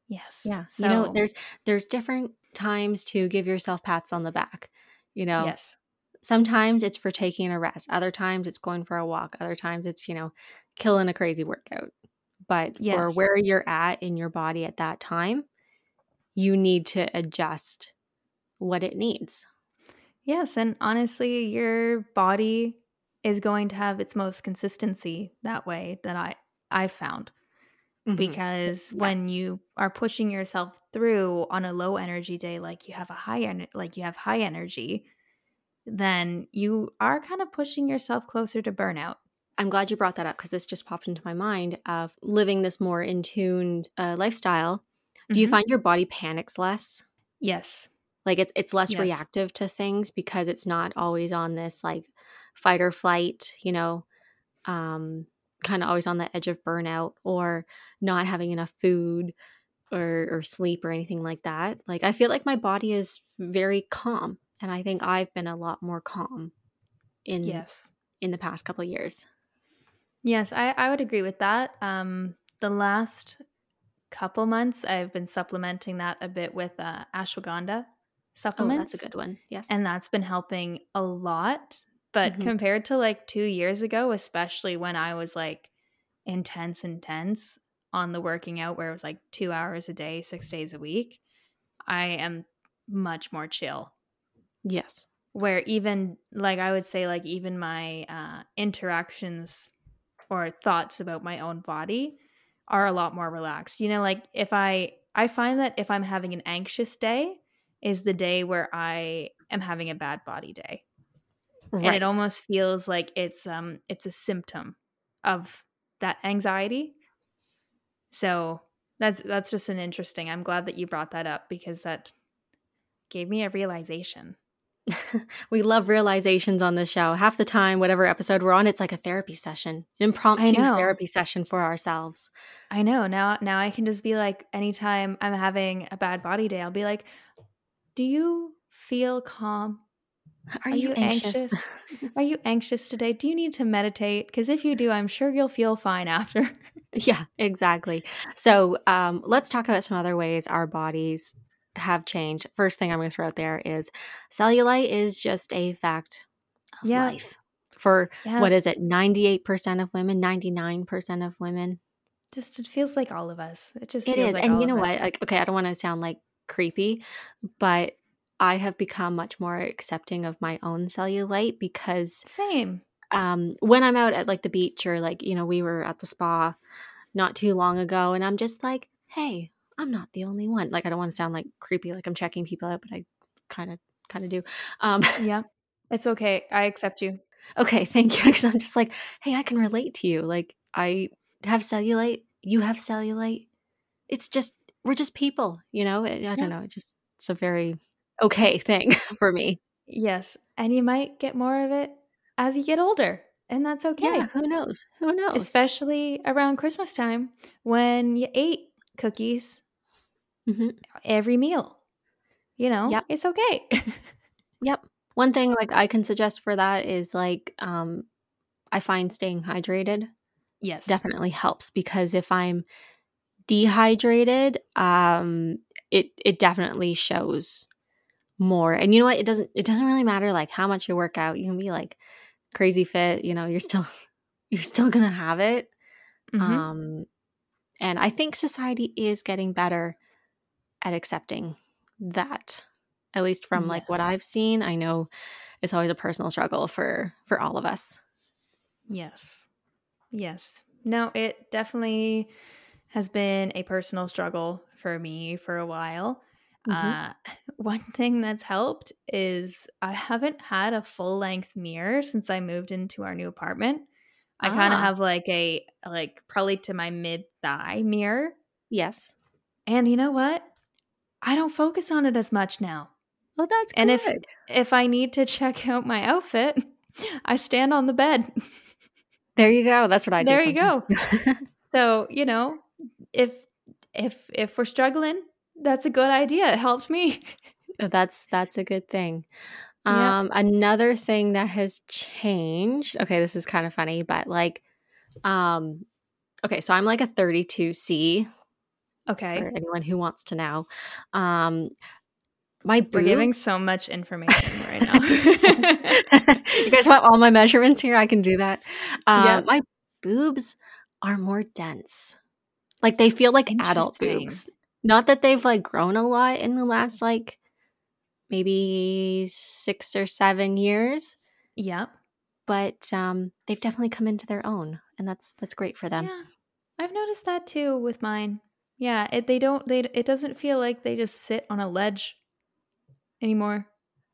S2: Yes.
S1: Yeah.
S2: So,
S1: you know, there's there's different times to give yourself pats on the back. You know,
S2: yes.
S1: sometimes it's for taking a rest. Other times it's going for a walk. Other times it's, you know, killing a crazy workout. But for where you're at in your body at that time, you need to adjust what it needs.
S2: Yes, and honestly, your body is going to have its most consistency that way that I I've found.
S1: Mhm.
S2: because when you are pushing yourself through on a low energy day like you have a high en- like you have high energy then you are kind of pushing yourself closer to burnout
S1: I'm glad you brought that up because this just popped into my mind of living this more in tuned uh, lifestyle. Do you
S2: Mhm.
S1: find your body panics less?
S2: yes
S1: Like it's it's less
S2: Yes.
S1: reactive to things because it's not always on this like fight or flight, you know, um, kind of always on the edge of burnout or not having enough food or or sleep or anything like that. Like I feel like my body is very calm, and I think I've been a lot more calm in
S2: yes
S1: in the past couple of years.
S2: Yes I, I would agree with that um the last couple months i've been supplementing that a bit with uh, ashwagandha
S1: Oh,
S2: supplements
S1: that's a good one. Yes,
S2: and that's been helping a lot but
S1: Mhm.
S2: compared to like two years ago especially when i was like intense intense on the working out where it was like two hours a day six days a week i am much more chill
S1: yes,
S2: where even like i would say like even my uh, interactions or thoughts about my own body are a lot more relaxed you know like if i i find that if i'm having an anxious day is the day where i am having a bad body day.
S1: Right.
S2: And it almost feels like it's um it's a symptom of that anxiety. So that's that's just an interesting. I'm glad that you brought that up because that gave me a realization. <laughs>
S1: we love realizations on the show. Half the time, whatever episode we're on, it's like a therapy session, an impromptu therapy session for ourselves.
S2: I know. Now now I can just be like anytime I'm having a bad body day, I'll be like, "Do you feel calm?
S1: Are,
S2: Are
S1: you,
S2: you
S1: anxious?
S2: anxious? <laughs> Are you anxious today? Do you need to meditate? Because if you do, I'm sure you'll feel fine after."
S1: yeah, exactly. So um, let's talk about some other ways our bodies have changed. First thing I'm going to throw out there is cellulite is just a fact of
S2: Yeah.
S1: life. For
S2: Yeah.
S1: what is it, 98% of women, 99% of women?
S2: just it feels like all of us. It just
S1: It
S2: feels
S1: is.
S2: like
S1: and you know what? Like, okay, I don't want to sound like creepy, but I have become much more accepting of my own cellulite because
S2: Same.
S1: um, when I'm out at like the beach or like, you know, we were at the spa not too long ago and I'm just like, hey, I'm not the only one. Like, I don't want to sound like creepy, like I'm checking people out, but I kind of, kind of do. Um,
S2: Yeah. It's okay. I accept you. <laughs>
S1: okay, thank you. Because I'm just like, hey, I can relate to you. Like, I have cellulite, you have cellulite. It's just, we're just people, you know? I I don't know. It just, it's a very okay thing <laughs> for me.
S2: Yes. And you might get more of it as you get older. And that's okay.
S1: Yeah, who knows? Who knows?
S2: Especially around Christmas time when you ate cookies
S1: Mhm.
S2: every meal. You know,
S1: Yep.
S2: it's okay. <laughs>
S1: Yep. One thing like I can suggest for that is like um I find staying hydrated
S2: yes.
S1: definitely helps because if I'm dehydrated, um it it definitely shows more. And you know what? It doesn't it doesn't really matter like how much you work out. You can be like crazy fit, you know, you're still <laughs> you're still going to have it.
S2: Mhm.
S1: Um and I think society is getting better at accepting that. At least from like what I've seen. I know it's always a personal struggle for for all of us.
S2: Yes. Yes. No, it definitely has been a personal struggle for me for a while.
S1: Mhm.
S2: Uh, <laughs> one thing that's helped is I haven't had a full length mirror since I moved into our new apartment. I kind of
S1: Ah.
S2: have like a, like, probably to my mid thigh mirror.
S1: Yes.
S2: And you know what? I don't focus on it as much now.
S1: Well, that's good.
S2: And if
S1: good.
S2: if I need to check out my outfit, <laughs> I stand on the bed. <laughs>
S1: there you go. That's what I do.
S2: There you go. <laughs> So, you know, if if if we're struggling, that's a good idea. It helped me.
S1: that's that's a good thing.
S2: Yeah.
S1: Um another thing that has changed. Okay, this is kind of funny, but like um okay, so I'm like a 32C
S2: Okay.
S1: for anyone who wants to know. Um my
S2: We're giving so much information right now. <laughs>
S1: you guys want all my measurements here? I can do that. Um,
S2: Yep.
S1: My boobs are more dense. Like they feel like adult boobs. Not that they've like grown a lot in the last like maybe six or seven years,
S2: yep.
S1: but um, they've definitely come into their own, and that's that's great for them.
S2: Yeah. I've noticed that too with mine. Yeah, it they don't they it doesn't feel like they just sit on a ledge anymore.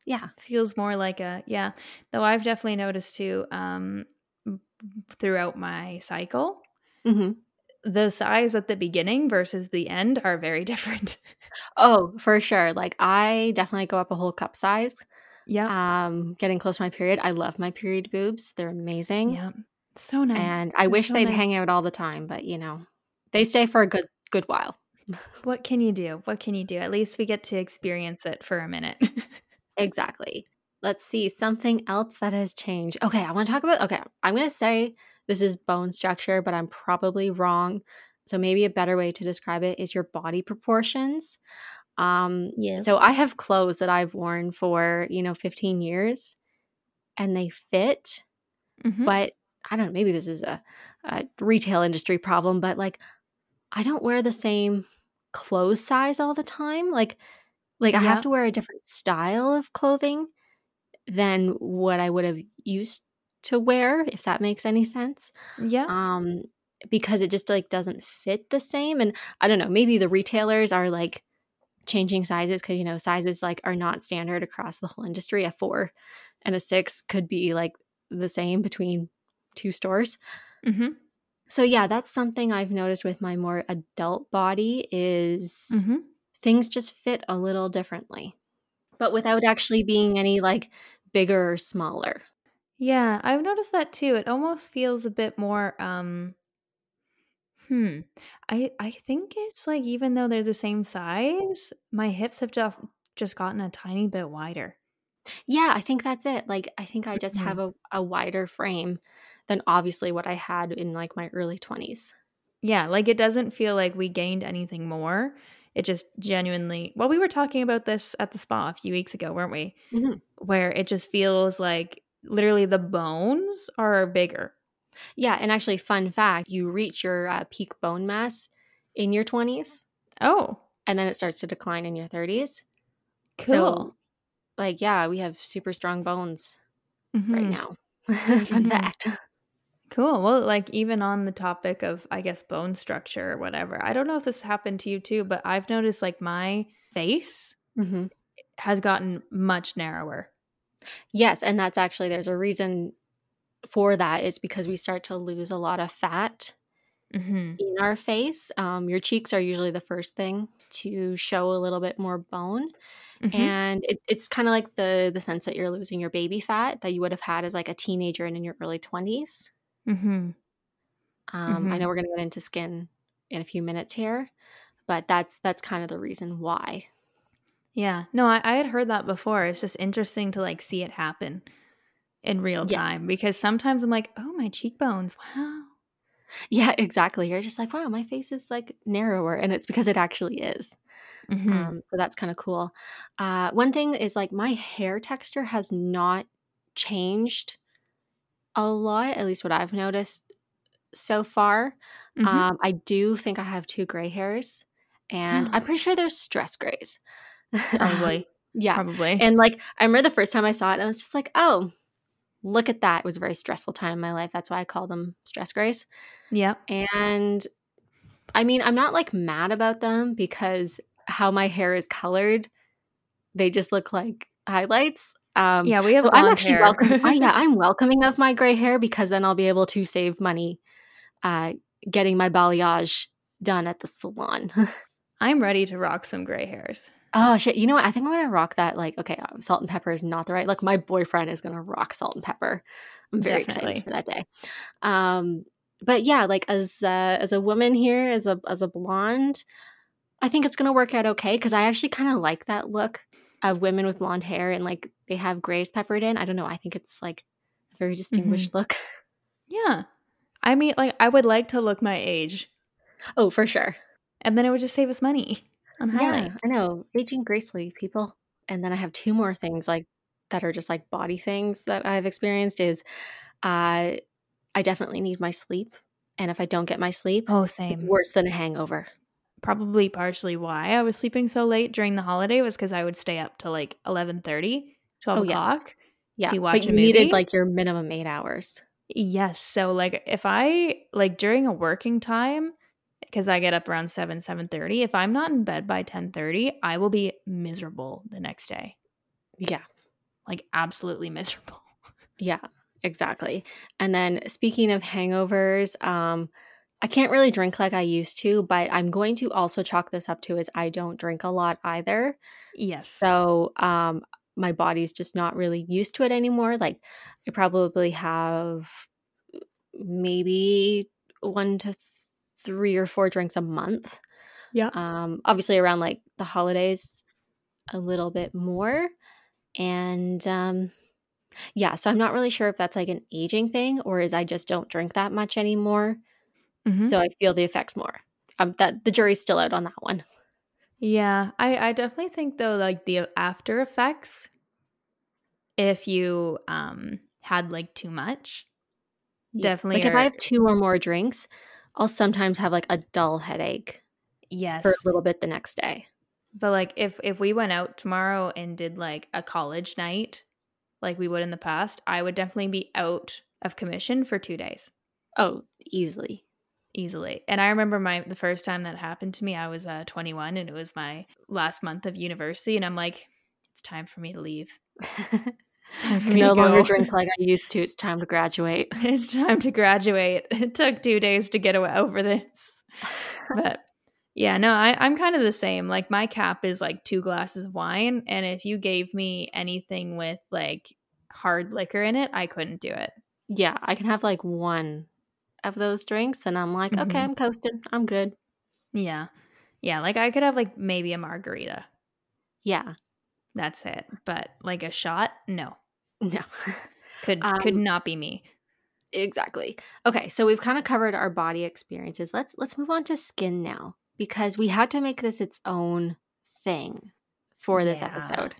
S1: Yeah.
S2: It feels more like a yeah. Though I've definitely noticed too um throughout my cycle,
S1: hmm
S2: the size at the beginning versus the end are very <laughs> different.
S1: Oh, for sure. Like I definitely go up a whole cup size.
S2: yeah.
S1: Um, getting close to my period. I love my period boobs. They're amazing.
S2: Yeah. So nice.
S1: And I
S2: They're
S1: wish
S2: so
S1: they'd
S2: nice.
S1: hang out all the time, but you know, they stay for a good good while.
S2: What can you do? What can you do? At least we get to experience it for a minute. <laughs>
S1: Exactly. Let's see something else that has changed. Okay, I want to talk about okay, I'm going to say this is bone structure, but I'm probably wrong. So maybe a better way to describe it is your body proportions. Um
S2: yes.
S1: so I have clothes that I've worn for, you know, 15 years and they fit,
S2: Mhm.
S1: but I don't know, maybe this is a, a retail industry problem, but like I don't wear the same clothes size all the time. Like like I have to wear a different style of clothing than what I would have used to wear, if that makes any sense.
S2: yeah.
S1: Um because it just like doesn't fit the same and I don't know, maybe the retailers are like changing sizes because you know sizes like are not standard across the whole industry. A four and a six could be like the same between two stores.
S2: Mm-hmm.
S1: So yeah, that's something I've noticed with my more adult body is
S2: Mm-hmm.
S1: things just fit a little differently, but without actually being any like bigger or smaller.
S2: Yeah, I've noticed that too. It almost feels a bit more um hmm. I I think it's like even though they're the same size, my hips have just just gotten a tiny bit wider.
S1: Yeah, I think that's it. Like I think I just
S2: Mhm.
S1: have a, a wider frame than obviously what I had in like my early 20s.
S2: Yeah, like it doesn't feel like we gained anything more. It just genuinely Well, we were talking about this at the spa a few weeks ago, weren't we?
S1: Mhm.
S2: Where it just feels like literally the bones are bigger.
S1: Yeah, and actually fun fact, you reach your uh, peak bone mass in your 20s
S2: Oh,
S1: and then it starts to decline in your 30s.
S2: cool.
S1: So like yeah, we have super strong bones right
S2: Mhm.
S1: now. <laughs> fun
S2: Mhm.
S1: fact.
S2: Cool. Well, like even on the topic of, I guess, bone structure or whatever, I don't know if this happened to you too, but I've noticed like my face
S1: hmm
S2: has gotten much narrower.
S1: Yes, and that's actually there's a reason for that. It's because we start to lose a lot of fat
S2: Mm-hmm.
S1: in our face. Um, your cheeks are usually the first thing to show a little bit more bone,
S2: Mm-hmm.
S1: and it, it's kind of like the the sense that you're losing your baby fat that you would have had as like a teenager and in your early twenties.
S2: Mm-hmm.
S1: Um, I
S2: Mhm.
S1: know we're gonna get into skin in a few minutes here, but that's that's kind of the reason why.
S2: Yeah. No, I, I had heard that before. It's just interesting to like see it happen in real
S1: Yes.
S2: time because sometimes I'm like, oh, my cheekbones. Wow.
S1: Yeah, exactly. You're just like, wow, my face is like narrower, and it's because it actually is.
S2: Mhm.
S1: Um, so that's kind of cool. Uh, one thing is like my hair texture has not changed a lot, at least what I've noticed so far.
S2: Mhm.
S1: Um, I do think I have two gray hairs, and I'm <gasps> pretty sure they're stress grays. <laughs>
S2: Probably.
S1: yeah.
S2: Probably.
S1: And like, I remember the first time I saw it, I was just like, oh, look at that. It was a very stressful time in my life. That's why I call them stress grays.
S2: Yeah.
S1: And I mean, I'm not like mad about them because how my hair is colored, they just look like highlights. Um,
S2: Yeah, we have
S1: so I'm actually
S2: hair.
S1: welcome. I, yeah, <laughs> I'm welcoming of my gray hair because then I'll be able to save money uh, getting my balayage done at the salon. <laughs>
S2: I'm ready to rock some gray hairs.
S1: oh shit! You know what? I think I'm gonna rock that. Like, okay, uh, salt and pepper is not the right look. My boyfriend is gonna rock salt and pepper. I'm very
S2: Definitely.
S1: excited for that day. Um, but yeah, like as uh, as a woman here, as a as a blonde, I think it's gonna work out okay because I actually kind of like that look of women with blonde hair and like they have grays peppered in. I don't know. I think it's like a very distinguished look. <laughs>
S2: Yeah. I mean, like, I would like to look my age,
S1: Oh, for sure.
S2: and then it would just save us money on
S1: Yeah. I know. Aging gracefully, people. And then I have two more things like that are just like body things that I've experienced is uh I definitely need my sleep. And if I don't get my sleep,
S2: Oh, same.
S1: it's worse than a hangover.
S2: Probably partially why I was sleeping so late during the holiday was because I would stay up to like 11.30, 12
S1: Oh, yes.
S2: o'clock.
S1: Yeah.
S2: To watch
S1: but
S2: a
S1: you needed like your minimum eight hours.
S2: Yes. So, like, if I, like, during a working time, because I get up around 7, 7.30, if I'm not in bed by 10.30, I will be miserable the next day.
S1: Yeah.
S2: Like, absolutely <laughs> miserable.
S1: Yeah, exactly. And then speaking of hangovers, um, I can't really drink like I used to, but I'm going to also chalk this up to is I don't drink a lot either.
S2: Yes.
S1: So um my body's just not really used to it anymore. Like I probably have maybe one to th- three or four drinks a month.
S2: Yeah.
S1: Um obviously around like the holidays a little bit more. And um yeah, so I'm not really sure if that's like an aging thing or is I just don't drink that much anymore.
S2: Mhm.
S1: So I feel the effects more. Um that the jury's still out on that one.
S2: Yeah, I I definitely think though like the after effects if you um had like too much
S1: Yeah.
S2: definitely
S1: Like if I have two or more drinks, I'll sometimes have like a dull headache
S2: yes
S1: for a little bit the next day.
S2: but like if if we went out tomorrow and did like a college night like we would in the past I would definitely be out of commission for 2 days
S1: Oh, easily.
S2: Easily. And I remember my the first time that happened to me, I was uh, 21 and it was my last month of university and I'm like it's time for me to leave. <laughs>
S1: It's time for me to no longer drink like I used to. It's time to graduate. <laughs>
S2: It's time to graduate. <laughs> It took two days to get over this. But yeah, no, I, I'm kind of the same. Like my cap is like two glasses of wine. And if you gave me anything with like hard liquor in it, I couldn't do it.
S1: Yeah, I can have like one of those drinks and I'm like, mm-hmm. okay, I'm coasting. I'm good.
S2: Yeah. Yeah. Like I could have like maybe a margarita.
S1: Yeah.
S2: That's it. But like a shot, no.
S1: No. <laughs>
S2: could um, could not be me.
S1: Exactly. Okay, so we've kind of covered our body experiences. Let's let's move on to skin now because we had to make this its own thing for this yeah. episode.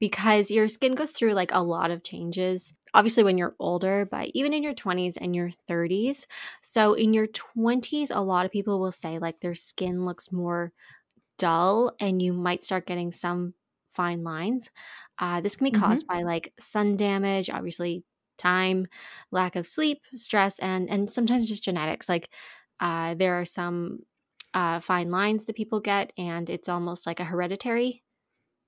S1: Because your skin goes through like a lot of changes. Obviously when you're older, but even in your 20s and your 30s. So in your 20s a lot of people will say like their skin looks more dull and you might start getting some fine lines. Uh, this can be mm-hmm. caused mm-hmm. by like sun damage, obviously time, lack of sleep, stress, and and sometimes just genetics. Like uh, there are some uh, fine lines that people get, and it's almost like a hereditary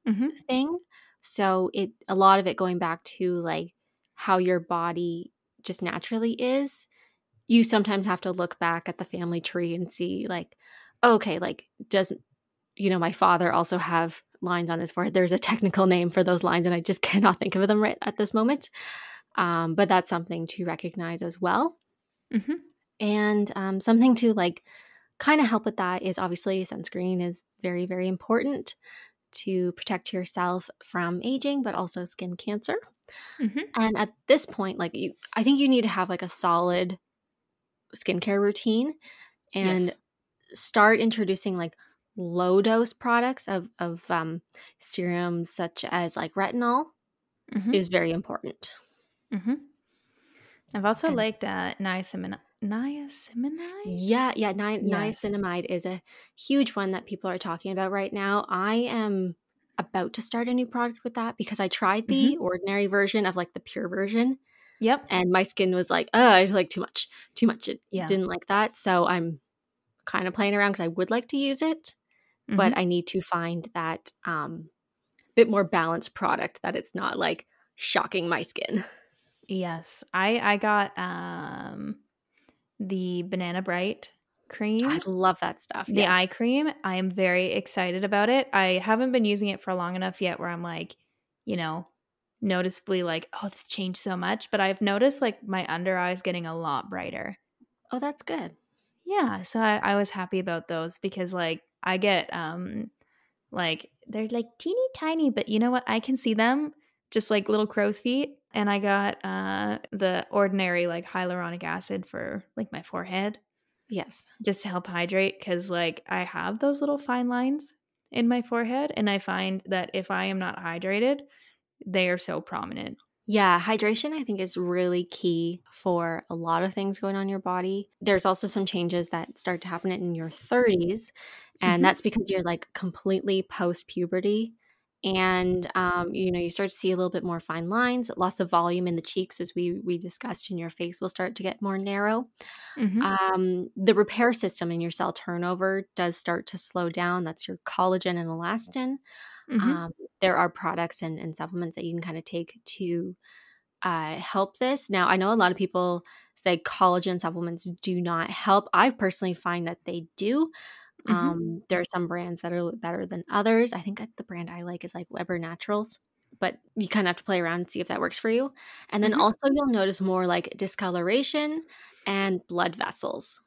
S1: mm-hmm. thing. So it a lot of it going back to like how your body just naturally is. You sometimes have to look back at the family tree and see like, okay, like does you know my father also have lines on his forehead. There's a technical name for those lines, and I just <laughs> cannot think of them right at this moment. Um, but that's something to recognize as well. Mm-hmm. And um, something to like kind of help with that is obviously sunscreen is very, very important to protect yourself from aging, but also skin cancer. Mm-hmm. And at this point, like you, I think you need to have like a solid skincare routine and yes. start introducing like low dose products of of um, serums such as like retinol mm-hmm. is very important.
S2: Mm-hmm. I've also and, liked uh, niacinamide. Niacinamide?
S1: Yeah, yeah. Ni- yes. Niacinamide is a huge one that people are talking about right now. I am about to start a new product with that because I tried the mm-hmm. ordinary version of like the pure version.
S2: Yep.
S1: And my skin was like, oh, I was like too much, too much. It yeah. didn't like that. So I'm kind of playing around because I would like to use it mm-hmm. but I need to find that um, bit more balanced product that it's not like shocking my skin.
S2: Yes, I I got um the Banana Bright cream.
S1: I love that stuff.
S2: The yes. eye cream. I am very excited about it. I haven't been using it for long enough yet where I'm like, you know, noticeably like, oh, this changed so much. But I've noticed like my under eyes getting a lot brighter.
S1: Oh, that's good.
S2: Yeah. So I, I was happy about those because like I get um like they're like teeny tiny, but you know what? I can see them just like little crow's feet. And I got uh the ordinary like hyaluronic acid for like my forehead.
S1: Yes.
S2: Just to help hydrate because like I have those little fine lines in my forehead and I find that if I am not hydrated, they are so prominent.
S1: Yeah, hydration I think is really key for a lot of things going on in your body. There's also some changes that start to happen in your 30s and mm-hmm. that's because you're like completely post puberty and um, you know you start to see a little bit more fine lines lots of volume in the cheeks as we we discussed in your face will start to get more narrow mm-hmm. um, the repair system in your cell turnover does start to slow down that's your collagen and elastin mm-hmm. um, there are products and, and, supplements that you can kind of take to uh, help this now i know a lot of people say collagen supplements do not help i personally find that they do Mm-hmm. Um, there are some brands that are better than others. I think the brand I like is like Webber Naturals, but you kind of have to play around and see if that works for you. And then mm-hmm. also you'll notice more like discoloration and blood vessels.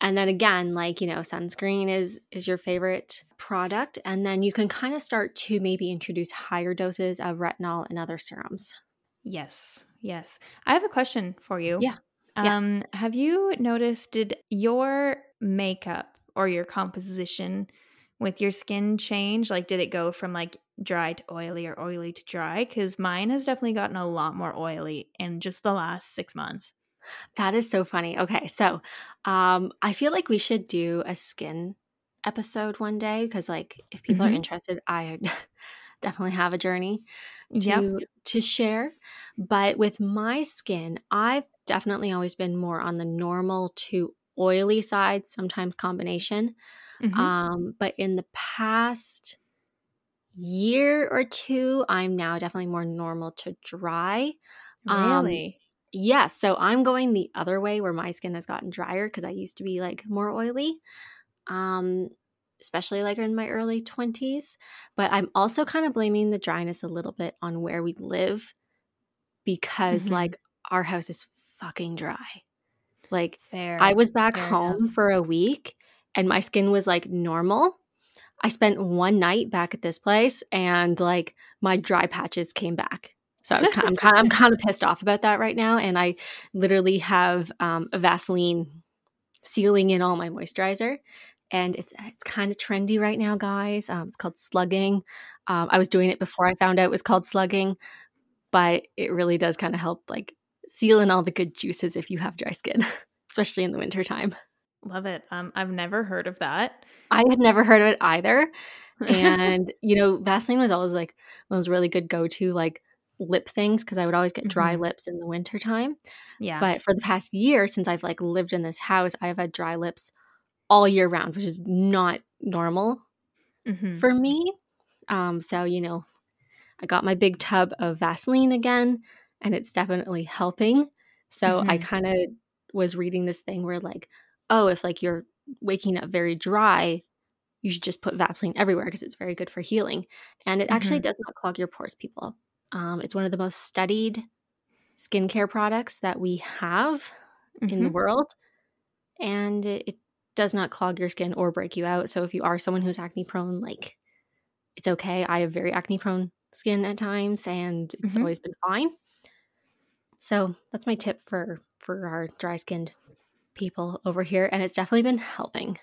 S1: And then again, like, you know, sunscreen is is your favorite product and then you can kind of start to maybe introduce higher doses of retinol and other serums.
S2: Yes. Yes. I have a question for you.
S1: Yeah.
S2: Um yeah. have you noticed did your makeup or your composition with your skin change? Like, did it go from like dry to oily or oily to dry? Because mine has definitely gotten a lot more oily in just the last six months.
S1: That is so funny. Okay, so um, I feel like we should do a skin episode one day because, like, if people mm-hmm. are interested, I <laughs> definitely have a journey to yep. to share. But with my skin, I've definitely always been more on the normal to oily side, sometimes combination.
S2: Mhm.
S1: Um, but in the past year or two, I'm now definitely more normal to dry. um,
S2: really?
S1: Yes, so I'm going the other way where my skin has gotten drier because I used to be like more oily. Um, especially like in my early 20s, but I'm also kind of blaming the dryness a little bit on where we live because
S2: Mhm.
S1: like our house is fucking dry. Like
S2: Fair.
S1: I was back home
S2: enough.
S1: for a week and my skin was like normal. I spent one night back at this place and like my dry patches came back. So I was kind, I'm kind of, I'm kind of <laughs> pissed off about that right now and I literally have um, a Vaseline sealing in all my moisturizer and it's it's kind of trendy right now guys. Um, it's called slugging. Um, I was doing it before I found out it was called slugging, but it really does kind of help like seal in all the good juices if you have dry skin, <laughs> especially in the wintertime.
S2: Love it. Um, I've never heard of that.
S1: I had never heard of it either. And, <laughs> you know, Vaseline was always like one of those really good go to like lip things because I would always get dry
S2: Mhm.
S1: lips in the wintertime.
S2: yeah.
S1: But for the past year, since I've like lived in this house, I've had dry lips all year round, which is not normal
S2: Mhm.
S1: for me. Um, so, you know, I got my big tub of Vaseline again, and it's definitely helping. So I
S2: Mhm.
S1: kind of was reading this thing where, like, oh, if like you're waking up very dry, you should just put Vaseline everywhere because it's very good for healing. And it actually
S2: Mhm.
S1: does not clog your pores, people. Um, it's one of the most studied skincare products that we have in the
S2: Mhm.
S1: world. And it, it does not clog your skin or break you out. So if you are someone who's acne prone, like it's okay. I have very acne prone skin at times and it's
S2: Mhm.
S1: always been fine. So that's my tip for for our dry skinned people over here. And it's definitely been helping.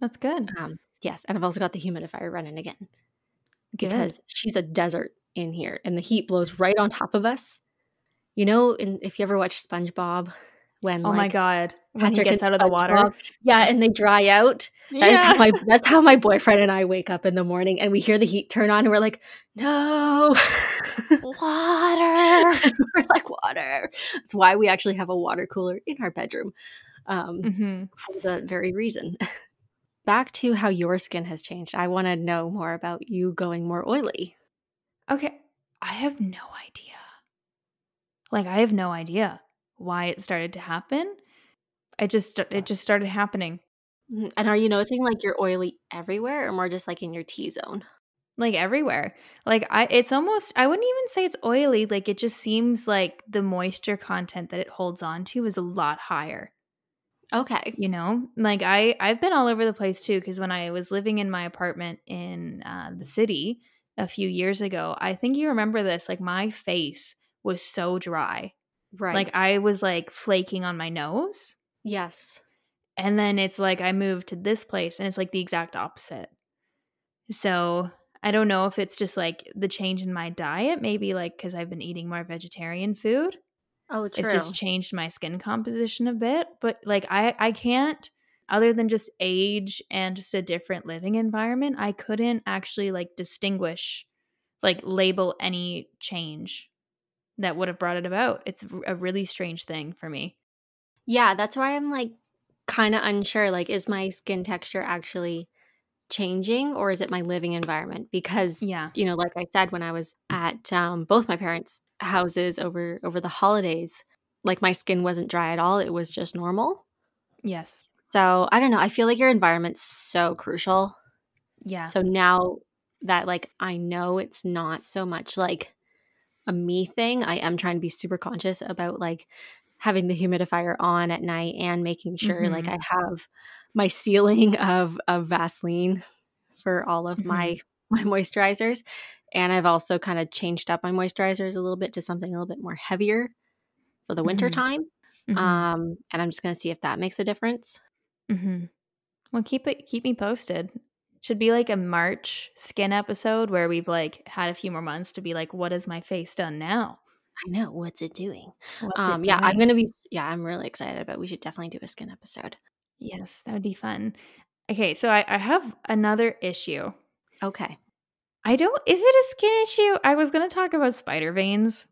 S2: That's good.
S1: Um, yes. And I've also got the humidifier running again
S2: Good.
S1: because she's a desert in here and the heat blows right on top of us. You know, and if you ever watch SpongeBob when
S2: oh my god. When he
S1: Patrick
S2: gets out of the water.
S1: SpongeBob- Yeah, and they dry out. That is how my that's how my boyfriend and I wake up in the morning and we hear the heat turn on and we're like, no. water. <laughs> we're like water. That's why we actually have a water cooler in our bedroom. Um,
S2: hmm
S1: for that very reason. Back to how your skin has changed. I want to know more about you going more oily.
S2: Okay. I have no idea. Like I have no idea why it started to happen. It just it just started happening.
S1: Mhm. And are you noticing like you're oily everywhere or more just like in your T zone?
S2: Like everywhere. Like I it's almost I wouldn't even say it's oily. Like it just seems like the moisture content that it holds on to is a lot higher.
S1: Okay.
S2: you know like i i've been all over the place too because when i was living in my apartment in uh, the city a few years ago i think you remember this like my face was so dry
S1: Right.
S2: like i was like flaking on my nose
S1: yes.
S2: and then it's like i moved to this place and it's like the exact opposite so i don't know if it's just like the change in my diet maybe like because i've been eating more vegetarian food
S1: Oh, true.
S2: it's just changed my skin composition a bit but like i i can't other than just age and just a different living environment i couldn't actually like distinguish like label any change that would have brought it about it's a really strange thing for me
S1: yeah, that's why I'm like kind of unsure. Like, is my skin texture actually changing or is it my living environment? Because
S2: yeah
S1: you know, like I said, when I was at um, both my parents' houses over over the holidays, like my skin wasn't dry at all. It was just normal.
S2: yes
S1: So I don't know. I feel like your environment's so crucial.
S2: yeah
S1: So now that like I know it's not so much like a me thing, I am trying to be super conscious about like having the humidifier on at night and making sure like
S2: Mhm.
S1: I have my sealing of of Vaseline for all of my <laughs> my moisturizers. And I've also kind of changed up my moisturizers a little bit to something a little bit more heavier for the winter
S2: Mhm.
S1: time.
S2: Mhm.
S1: Um, and I'm just gonna see if that makes a difference.
S2: hmm Well, keep it keep me posted. Should be like a March skin episode where we've like had a few more months to be like, what has my face done now?
S1: I know what's it doing.
S2: What's
S1: um,
S2: it
S1: yeah, I'm gonna be. Yeah, I'm really excited about. We should definitely do a skin episode.
S2: Yes, that would be fun. Okay, so I, I have another issue.
S1: Okay.
S2: I don't. Is it a skin issue? I was gonna talk about spider veins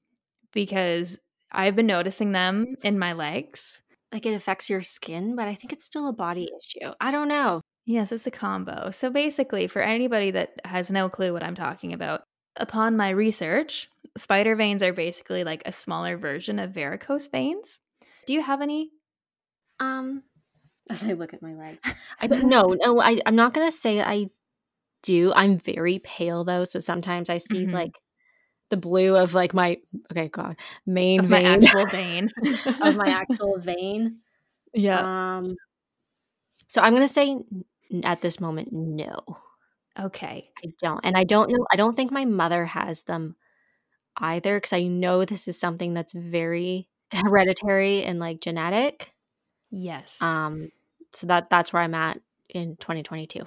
S2: because I've been noticing them in my legs.
S1: like it affects your skin, but I think it's still a body issue. I don't know.
S2: Yes, it's a combo. So basically, for anybody that has no clue what I'm talking about, upon my research, spider veins are basically like a smaller version of varicose veins. Do you have any?
S1: Um, <laughs> as I look at my legs, I <laughs> <laughs> no, no. I I'm not gonna say I do. I'm very pale though, so sometimes I see
S2: Mhm.
S1: like the blue of like my okay, God, main
S2: Of my
S1: vein
S2: actual vein.
S1: of my actual vein.
S2: yeah.
S1: Um, so I'm gonna say at this moment, no,
S2: Okay.
S1: I don't, and I don't know. I don't think my mother has them either because I know this is something that's very <laughs> hereditary and like genetic.
S2: Yes.
S1: Um, so that that's where I'm at in 2022.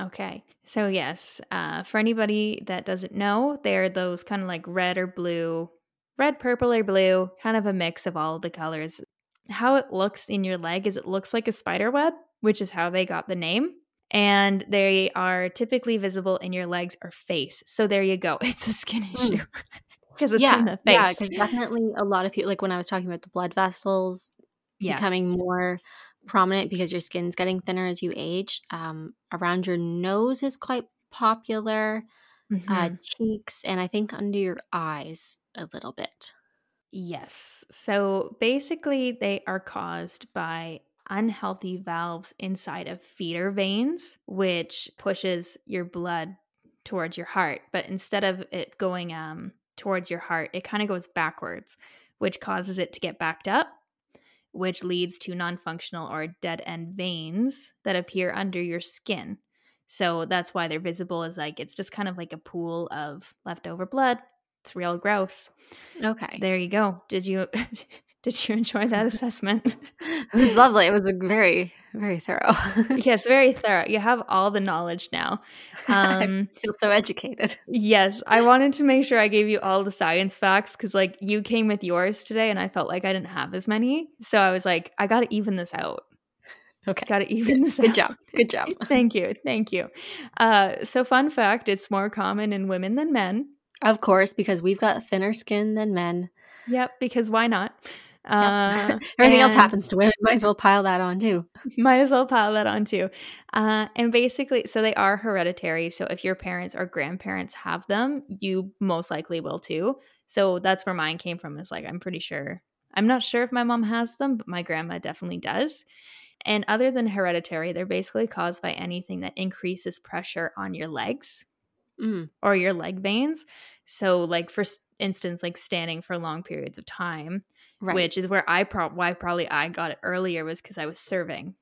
S2: Okay. So, yes, uh, for anybody that doesn't know, they're those kind of like red or blue, red, purple, or blue, kind of a mix of all of the colors. How it looks in your leg is it looks like a spider web, which is how they got the name. And they are typically visible in your legs or face. So, there you go. <laughs> It's a skin issue <laughs> because it's
S1: yeah,
S2: in the
S1: yeah,
S2: face.
S1: because definitely a lot of people like when I was talking about the blood vessels
S2: Yes.
S1: becoming more prominent because your skin's getting thinner as you age. Um, around your nose is quite popular, uh,
S2: Mhm.
S1: cheeks, and I think under your eyes a little bit.
S2: Yes. So basically, they are caused by unhealthy valves inside of feeder veins, which pushes your blood towards your heart. But instead of it going um, towards your heart, it kind of goes backwards, which causes it to get backed up, which leads to non functional or dead end veins that appear under your skin. So that's why they're visible is like it's just kind of like a pool of leftover blood. It's real gross.
S1: Okay.
S2: There you go. Did you <laughs> did you enjoy that assessment? <laughs>
S1: It was lovely. It was very, very thorough. <laughs>
S2: yes, very thorough. You have all the knowledge now. <laughs>
S1: I
S2: Um
S1: feel so educated.
S2: yes, I wanted to make sure I gave you all the science facts cuz like you came with yours today and I felt like I didn't have as many. So I was like I got to even this out.
S1: Okay.
S2: Got to even this
S1: Good
S2: out.
S1: job. Good job.
S2: Thank you. Thank you. Uh so fun fact, it's more common in women than men.
S1: Of course, because we've got thinner skin than men.
S2: Yep, because why not? Uh, <laughs>
S1: Everything else happens to women. Might as well pile that on too. <laughs>
S2: Might as well pile that on too. Uh, and basically, so they are hereditary. So if your parents or grandparents have them, you most likely will too. So that's where mine came from. Is like, I'm pretty sure. I'm not sure if my mom has them, but my grandma definitely does. And other than hereditary, they're basically caused by anything that increases pressure on your legs
S1: Mm,
S2: or your leg veins. So, like for instance, like standing for long periods of time,
S1: right.
S2: which is where I pro- why probably I got it earlier was because I was serving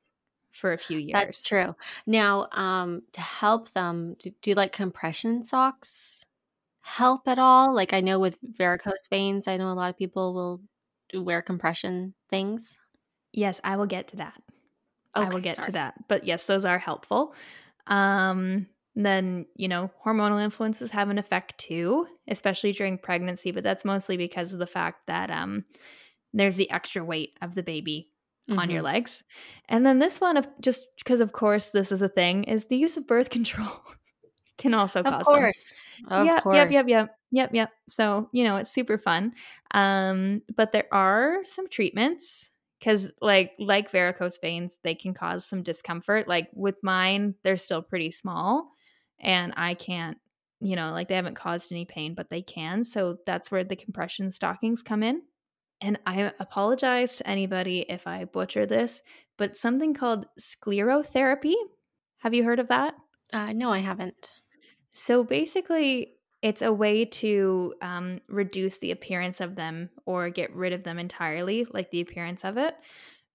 S2: for a few years.
S1: That's true. Now, um, to help them, do, do like compression socks help at all? Like I know with varicose veins, I know a lot of people will do- wear compression things.
S2: Yes, I will get to that. I will get
S1: sorry.
S2: to that. But yes, those are helpful. Um, then, you know, hormonal influences have an effect too, especially during pregnancy, but that's mostly because of the fact that um there's the extra weight of the baby on your
S1: Mhm.
S2: legs. And then this one of just because of course this is a thing is the use of birth <laughs> control can also cause
S1: Of
S2: them.
S1: course. Of
S2: yep,
S1: course.
S2: Yep, yep, yep, yep, yep. So you know it's super fun. Um, but there are some treatments because, like, like varicose veins, they can cause some discomfort. Like with mine, they're still pretty small, and I can't. You know, like they haven't caused any pain, but they can. So that's where the compression stockings come in. And I apologize to anybody if I butcher this, but something called sclerotherapy. Have you heard of that?
S1: Uh, no, I haven't.
S2: So basically, it's a way to um, reduce the appearance of them or get rid of them entirely, like the appearance of it.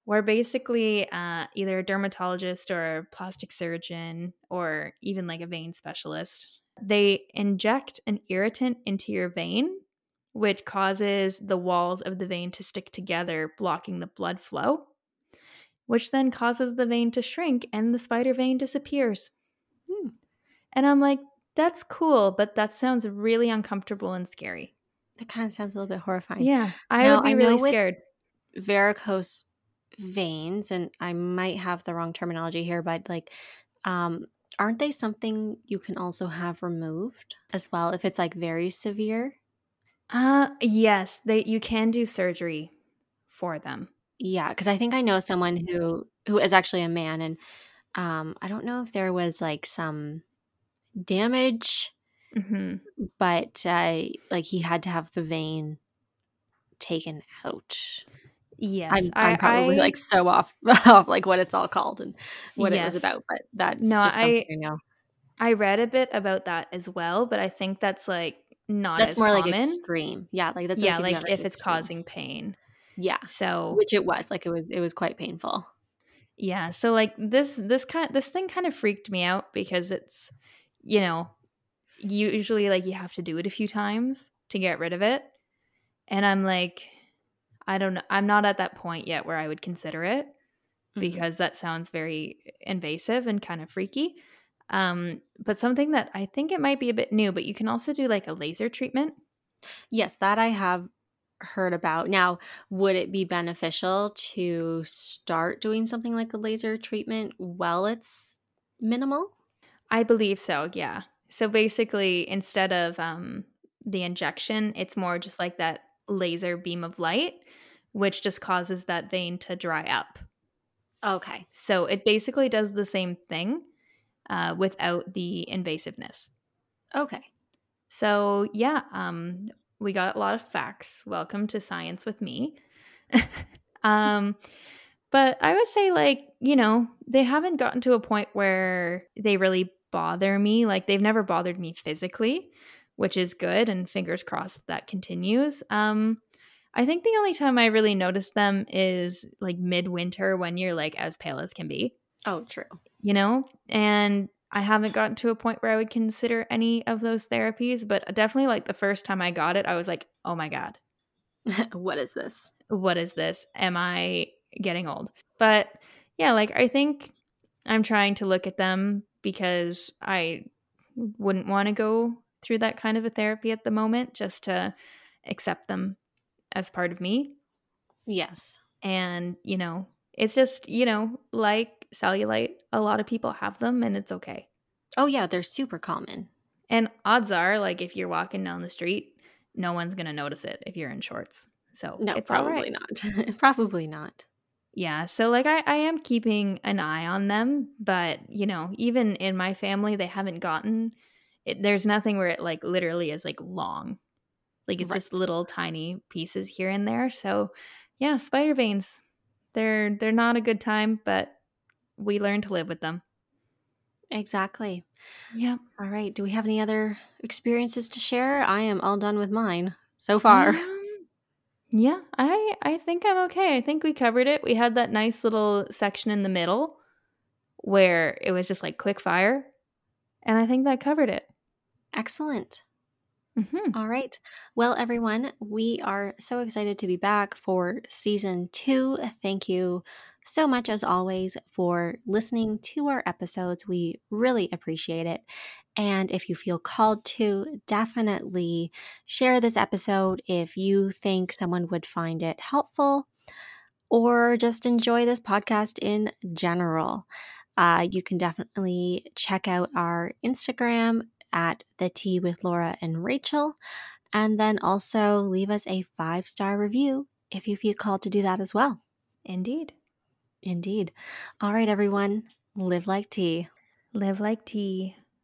S2: Where basically, uh, either a dermatologist or a plastic surgeon or even like a vein specialist, they inject an irritant into your vein, which causes the walls of the vein to stick together, blocking the blood flow, which then causes the vein to shrink and the spider vein disappears.
S1: Hmm.
S2: And I'm like, that's cool, but that sounds really uncomfortable and scary.
S1: That kind of sounds a little bit horrifying.
S2: Yeah, I
S1: Now,
S2: would be
S1: I
S2: really scared.
S1: varicose veins and i might have the wrong terminology here but like um aren't they something you can also have removed as well if it's like very severe
S2: Uh yes, they you can do surgery for them.
S1: Yeah, because I think I know someone who who is actually a man, and um, I don't know if there was like some damage,
S2: hmm
S1: but uh, like he had to have the vein taken out.
S2: Yes,
S1: I'm
S2: I,
S1: I'm probably
S2: I
S1: like so off <laughs> off like what it's all called and what it was about, but that's
S2: No,
S1: just something
S2: I
S1: I know.
S2: I read a bit about that as well, but I think that's like not
S1: That's
S2: as
S1: more like
S2: common.
S1: extreme. Yeah, like that's
S2: yeah,
S1: like if
S2: like if it's causing pain.
S1: Yeah,
S2: So
S1: which it was. Like it was it was quite painful.
S2: yeah, so like this this kind this thing kind of freaked me out because it's you know usually like you have to do it a few times to get rid of it, and I'm like I don't know I'm not at that point yet where I would consider it
S1: Mhm.
S2: because that sounds very invasive and kind of freaky. Um, but something that I think it might be a bit new, but you can also do like a laser treatment.
S1: Yes, that I have heard about. Now, would it be beneficial to start doing something like a laser treatment while it's minimal?
S2: I believe so, yeah. So basically, instead of um, the injection, it's more just like that laser beam of light, which just causes that vein to dry up.
S1: Okay.
S2: So it basically does the same thing uh, without the invasiveness.
S1: Okay.
S2: So yeah, um, we got a lot of facts. Welcome to science with me. <laughs> um, but I would say, like, you know, they haven't gotten to a point where they really bother me. Like, they've never bothered me physically, which is good. And fingers crossed that continues. Um, I think the only time I really notice them is like midwinter when you're like as pale as can be,
S1: Oh, true.
S2: You know? And I haven't gotten to a point where I would consider any of those therapies, but definitely like the first time I got it, I was like, oh my God, <laughs>
S1: what is this?
S2: what is this? Am I getting old? But yeah, like I think I'm trying to look at them because I wouldn't want to go through that kind of a therapy at the moment just to accept them as part of me.
S1: Yes.
S2: And, you know, it's just, you know, like cellulite, a lot of people have them and it's okay.
S1: Oh, yeah, they're super common.
S2: And odds are, like, if you're walking down the street, no one's going to notice it if you're in shorts. So
S1: No,
S2: it's
S1: probably
S2: right.
S1: not. <laughs> probably not.
S2: Yeah. So, like, I, I am keeping an eye on them, but, you know, even in my family, they haven't gotten it. There's nothing where it, like, literally is, like, long. Like, it's
S1: Right.
S2: just little tiny pieces here and there. So, yeah, spider veins, they're, they're not a good time, but we learn to live with them.
S1: Exactly.
S2: Yeah.
S1: All right. Do we have any other experiences to share? I am all done with mine so far.
S2: Um, yeah, I I think I'm okay. I think we covered it. We had that nice little section in the middle where it was just like quick fire, and I think that covered it.
S1: Excellent.
S2: hmm
S1: All right. Well, everyone, we are so excited to be back for season two. Thank you so much, as always, for listening to our episodes. We really appreciate it. And if you feel called to, definitely share this episode if you think someone would find it helpful or just enjoy this podcast in general. Uh, you can definitely check out our Instagram at the tea with Laura and Rachel, and then also leave us a five star review if you feel called to do that as well.
S2: Indeed.
S1: Indeed. All right, everyone, live like tea.
S2: Live like tea.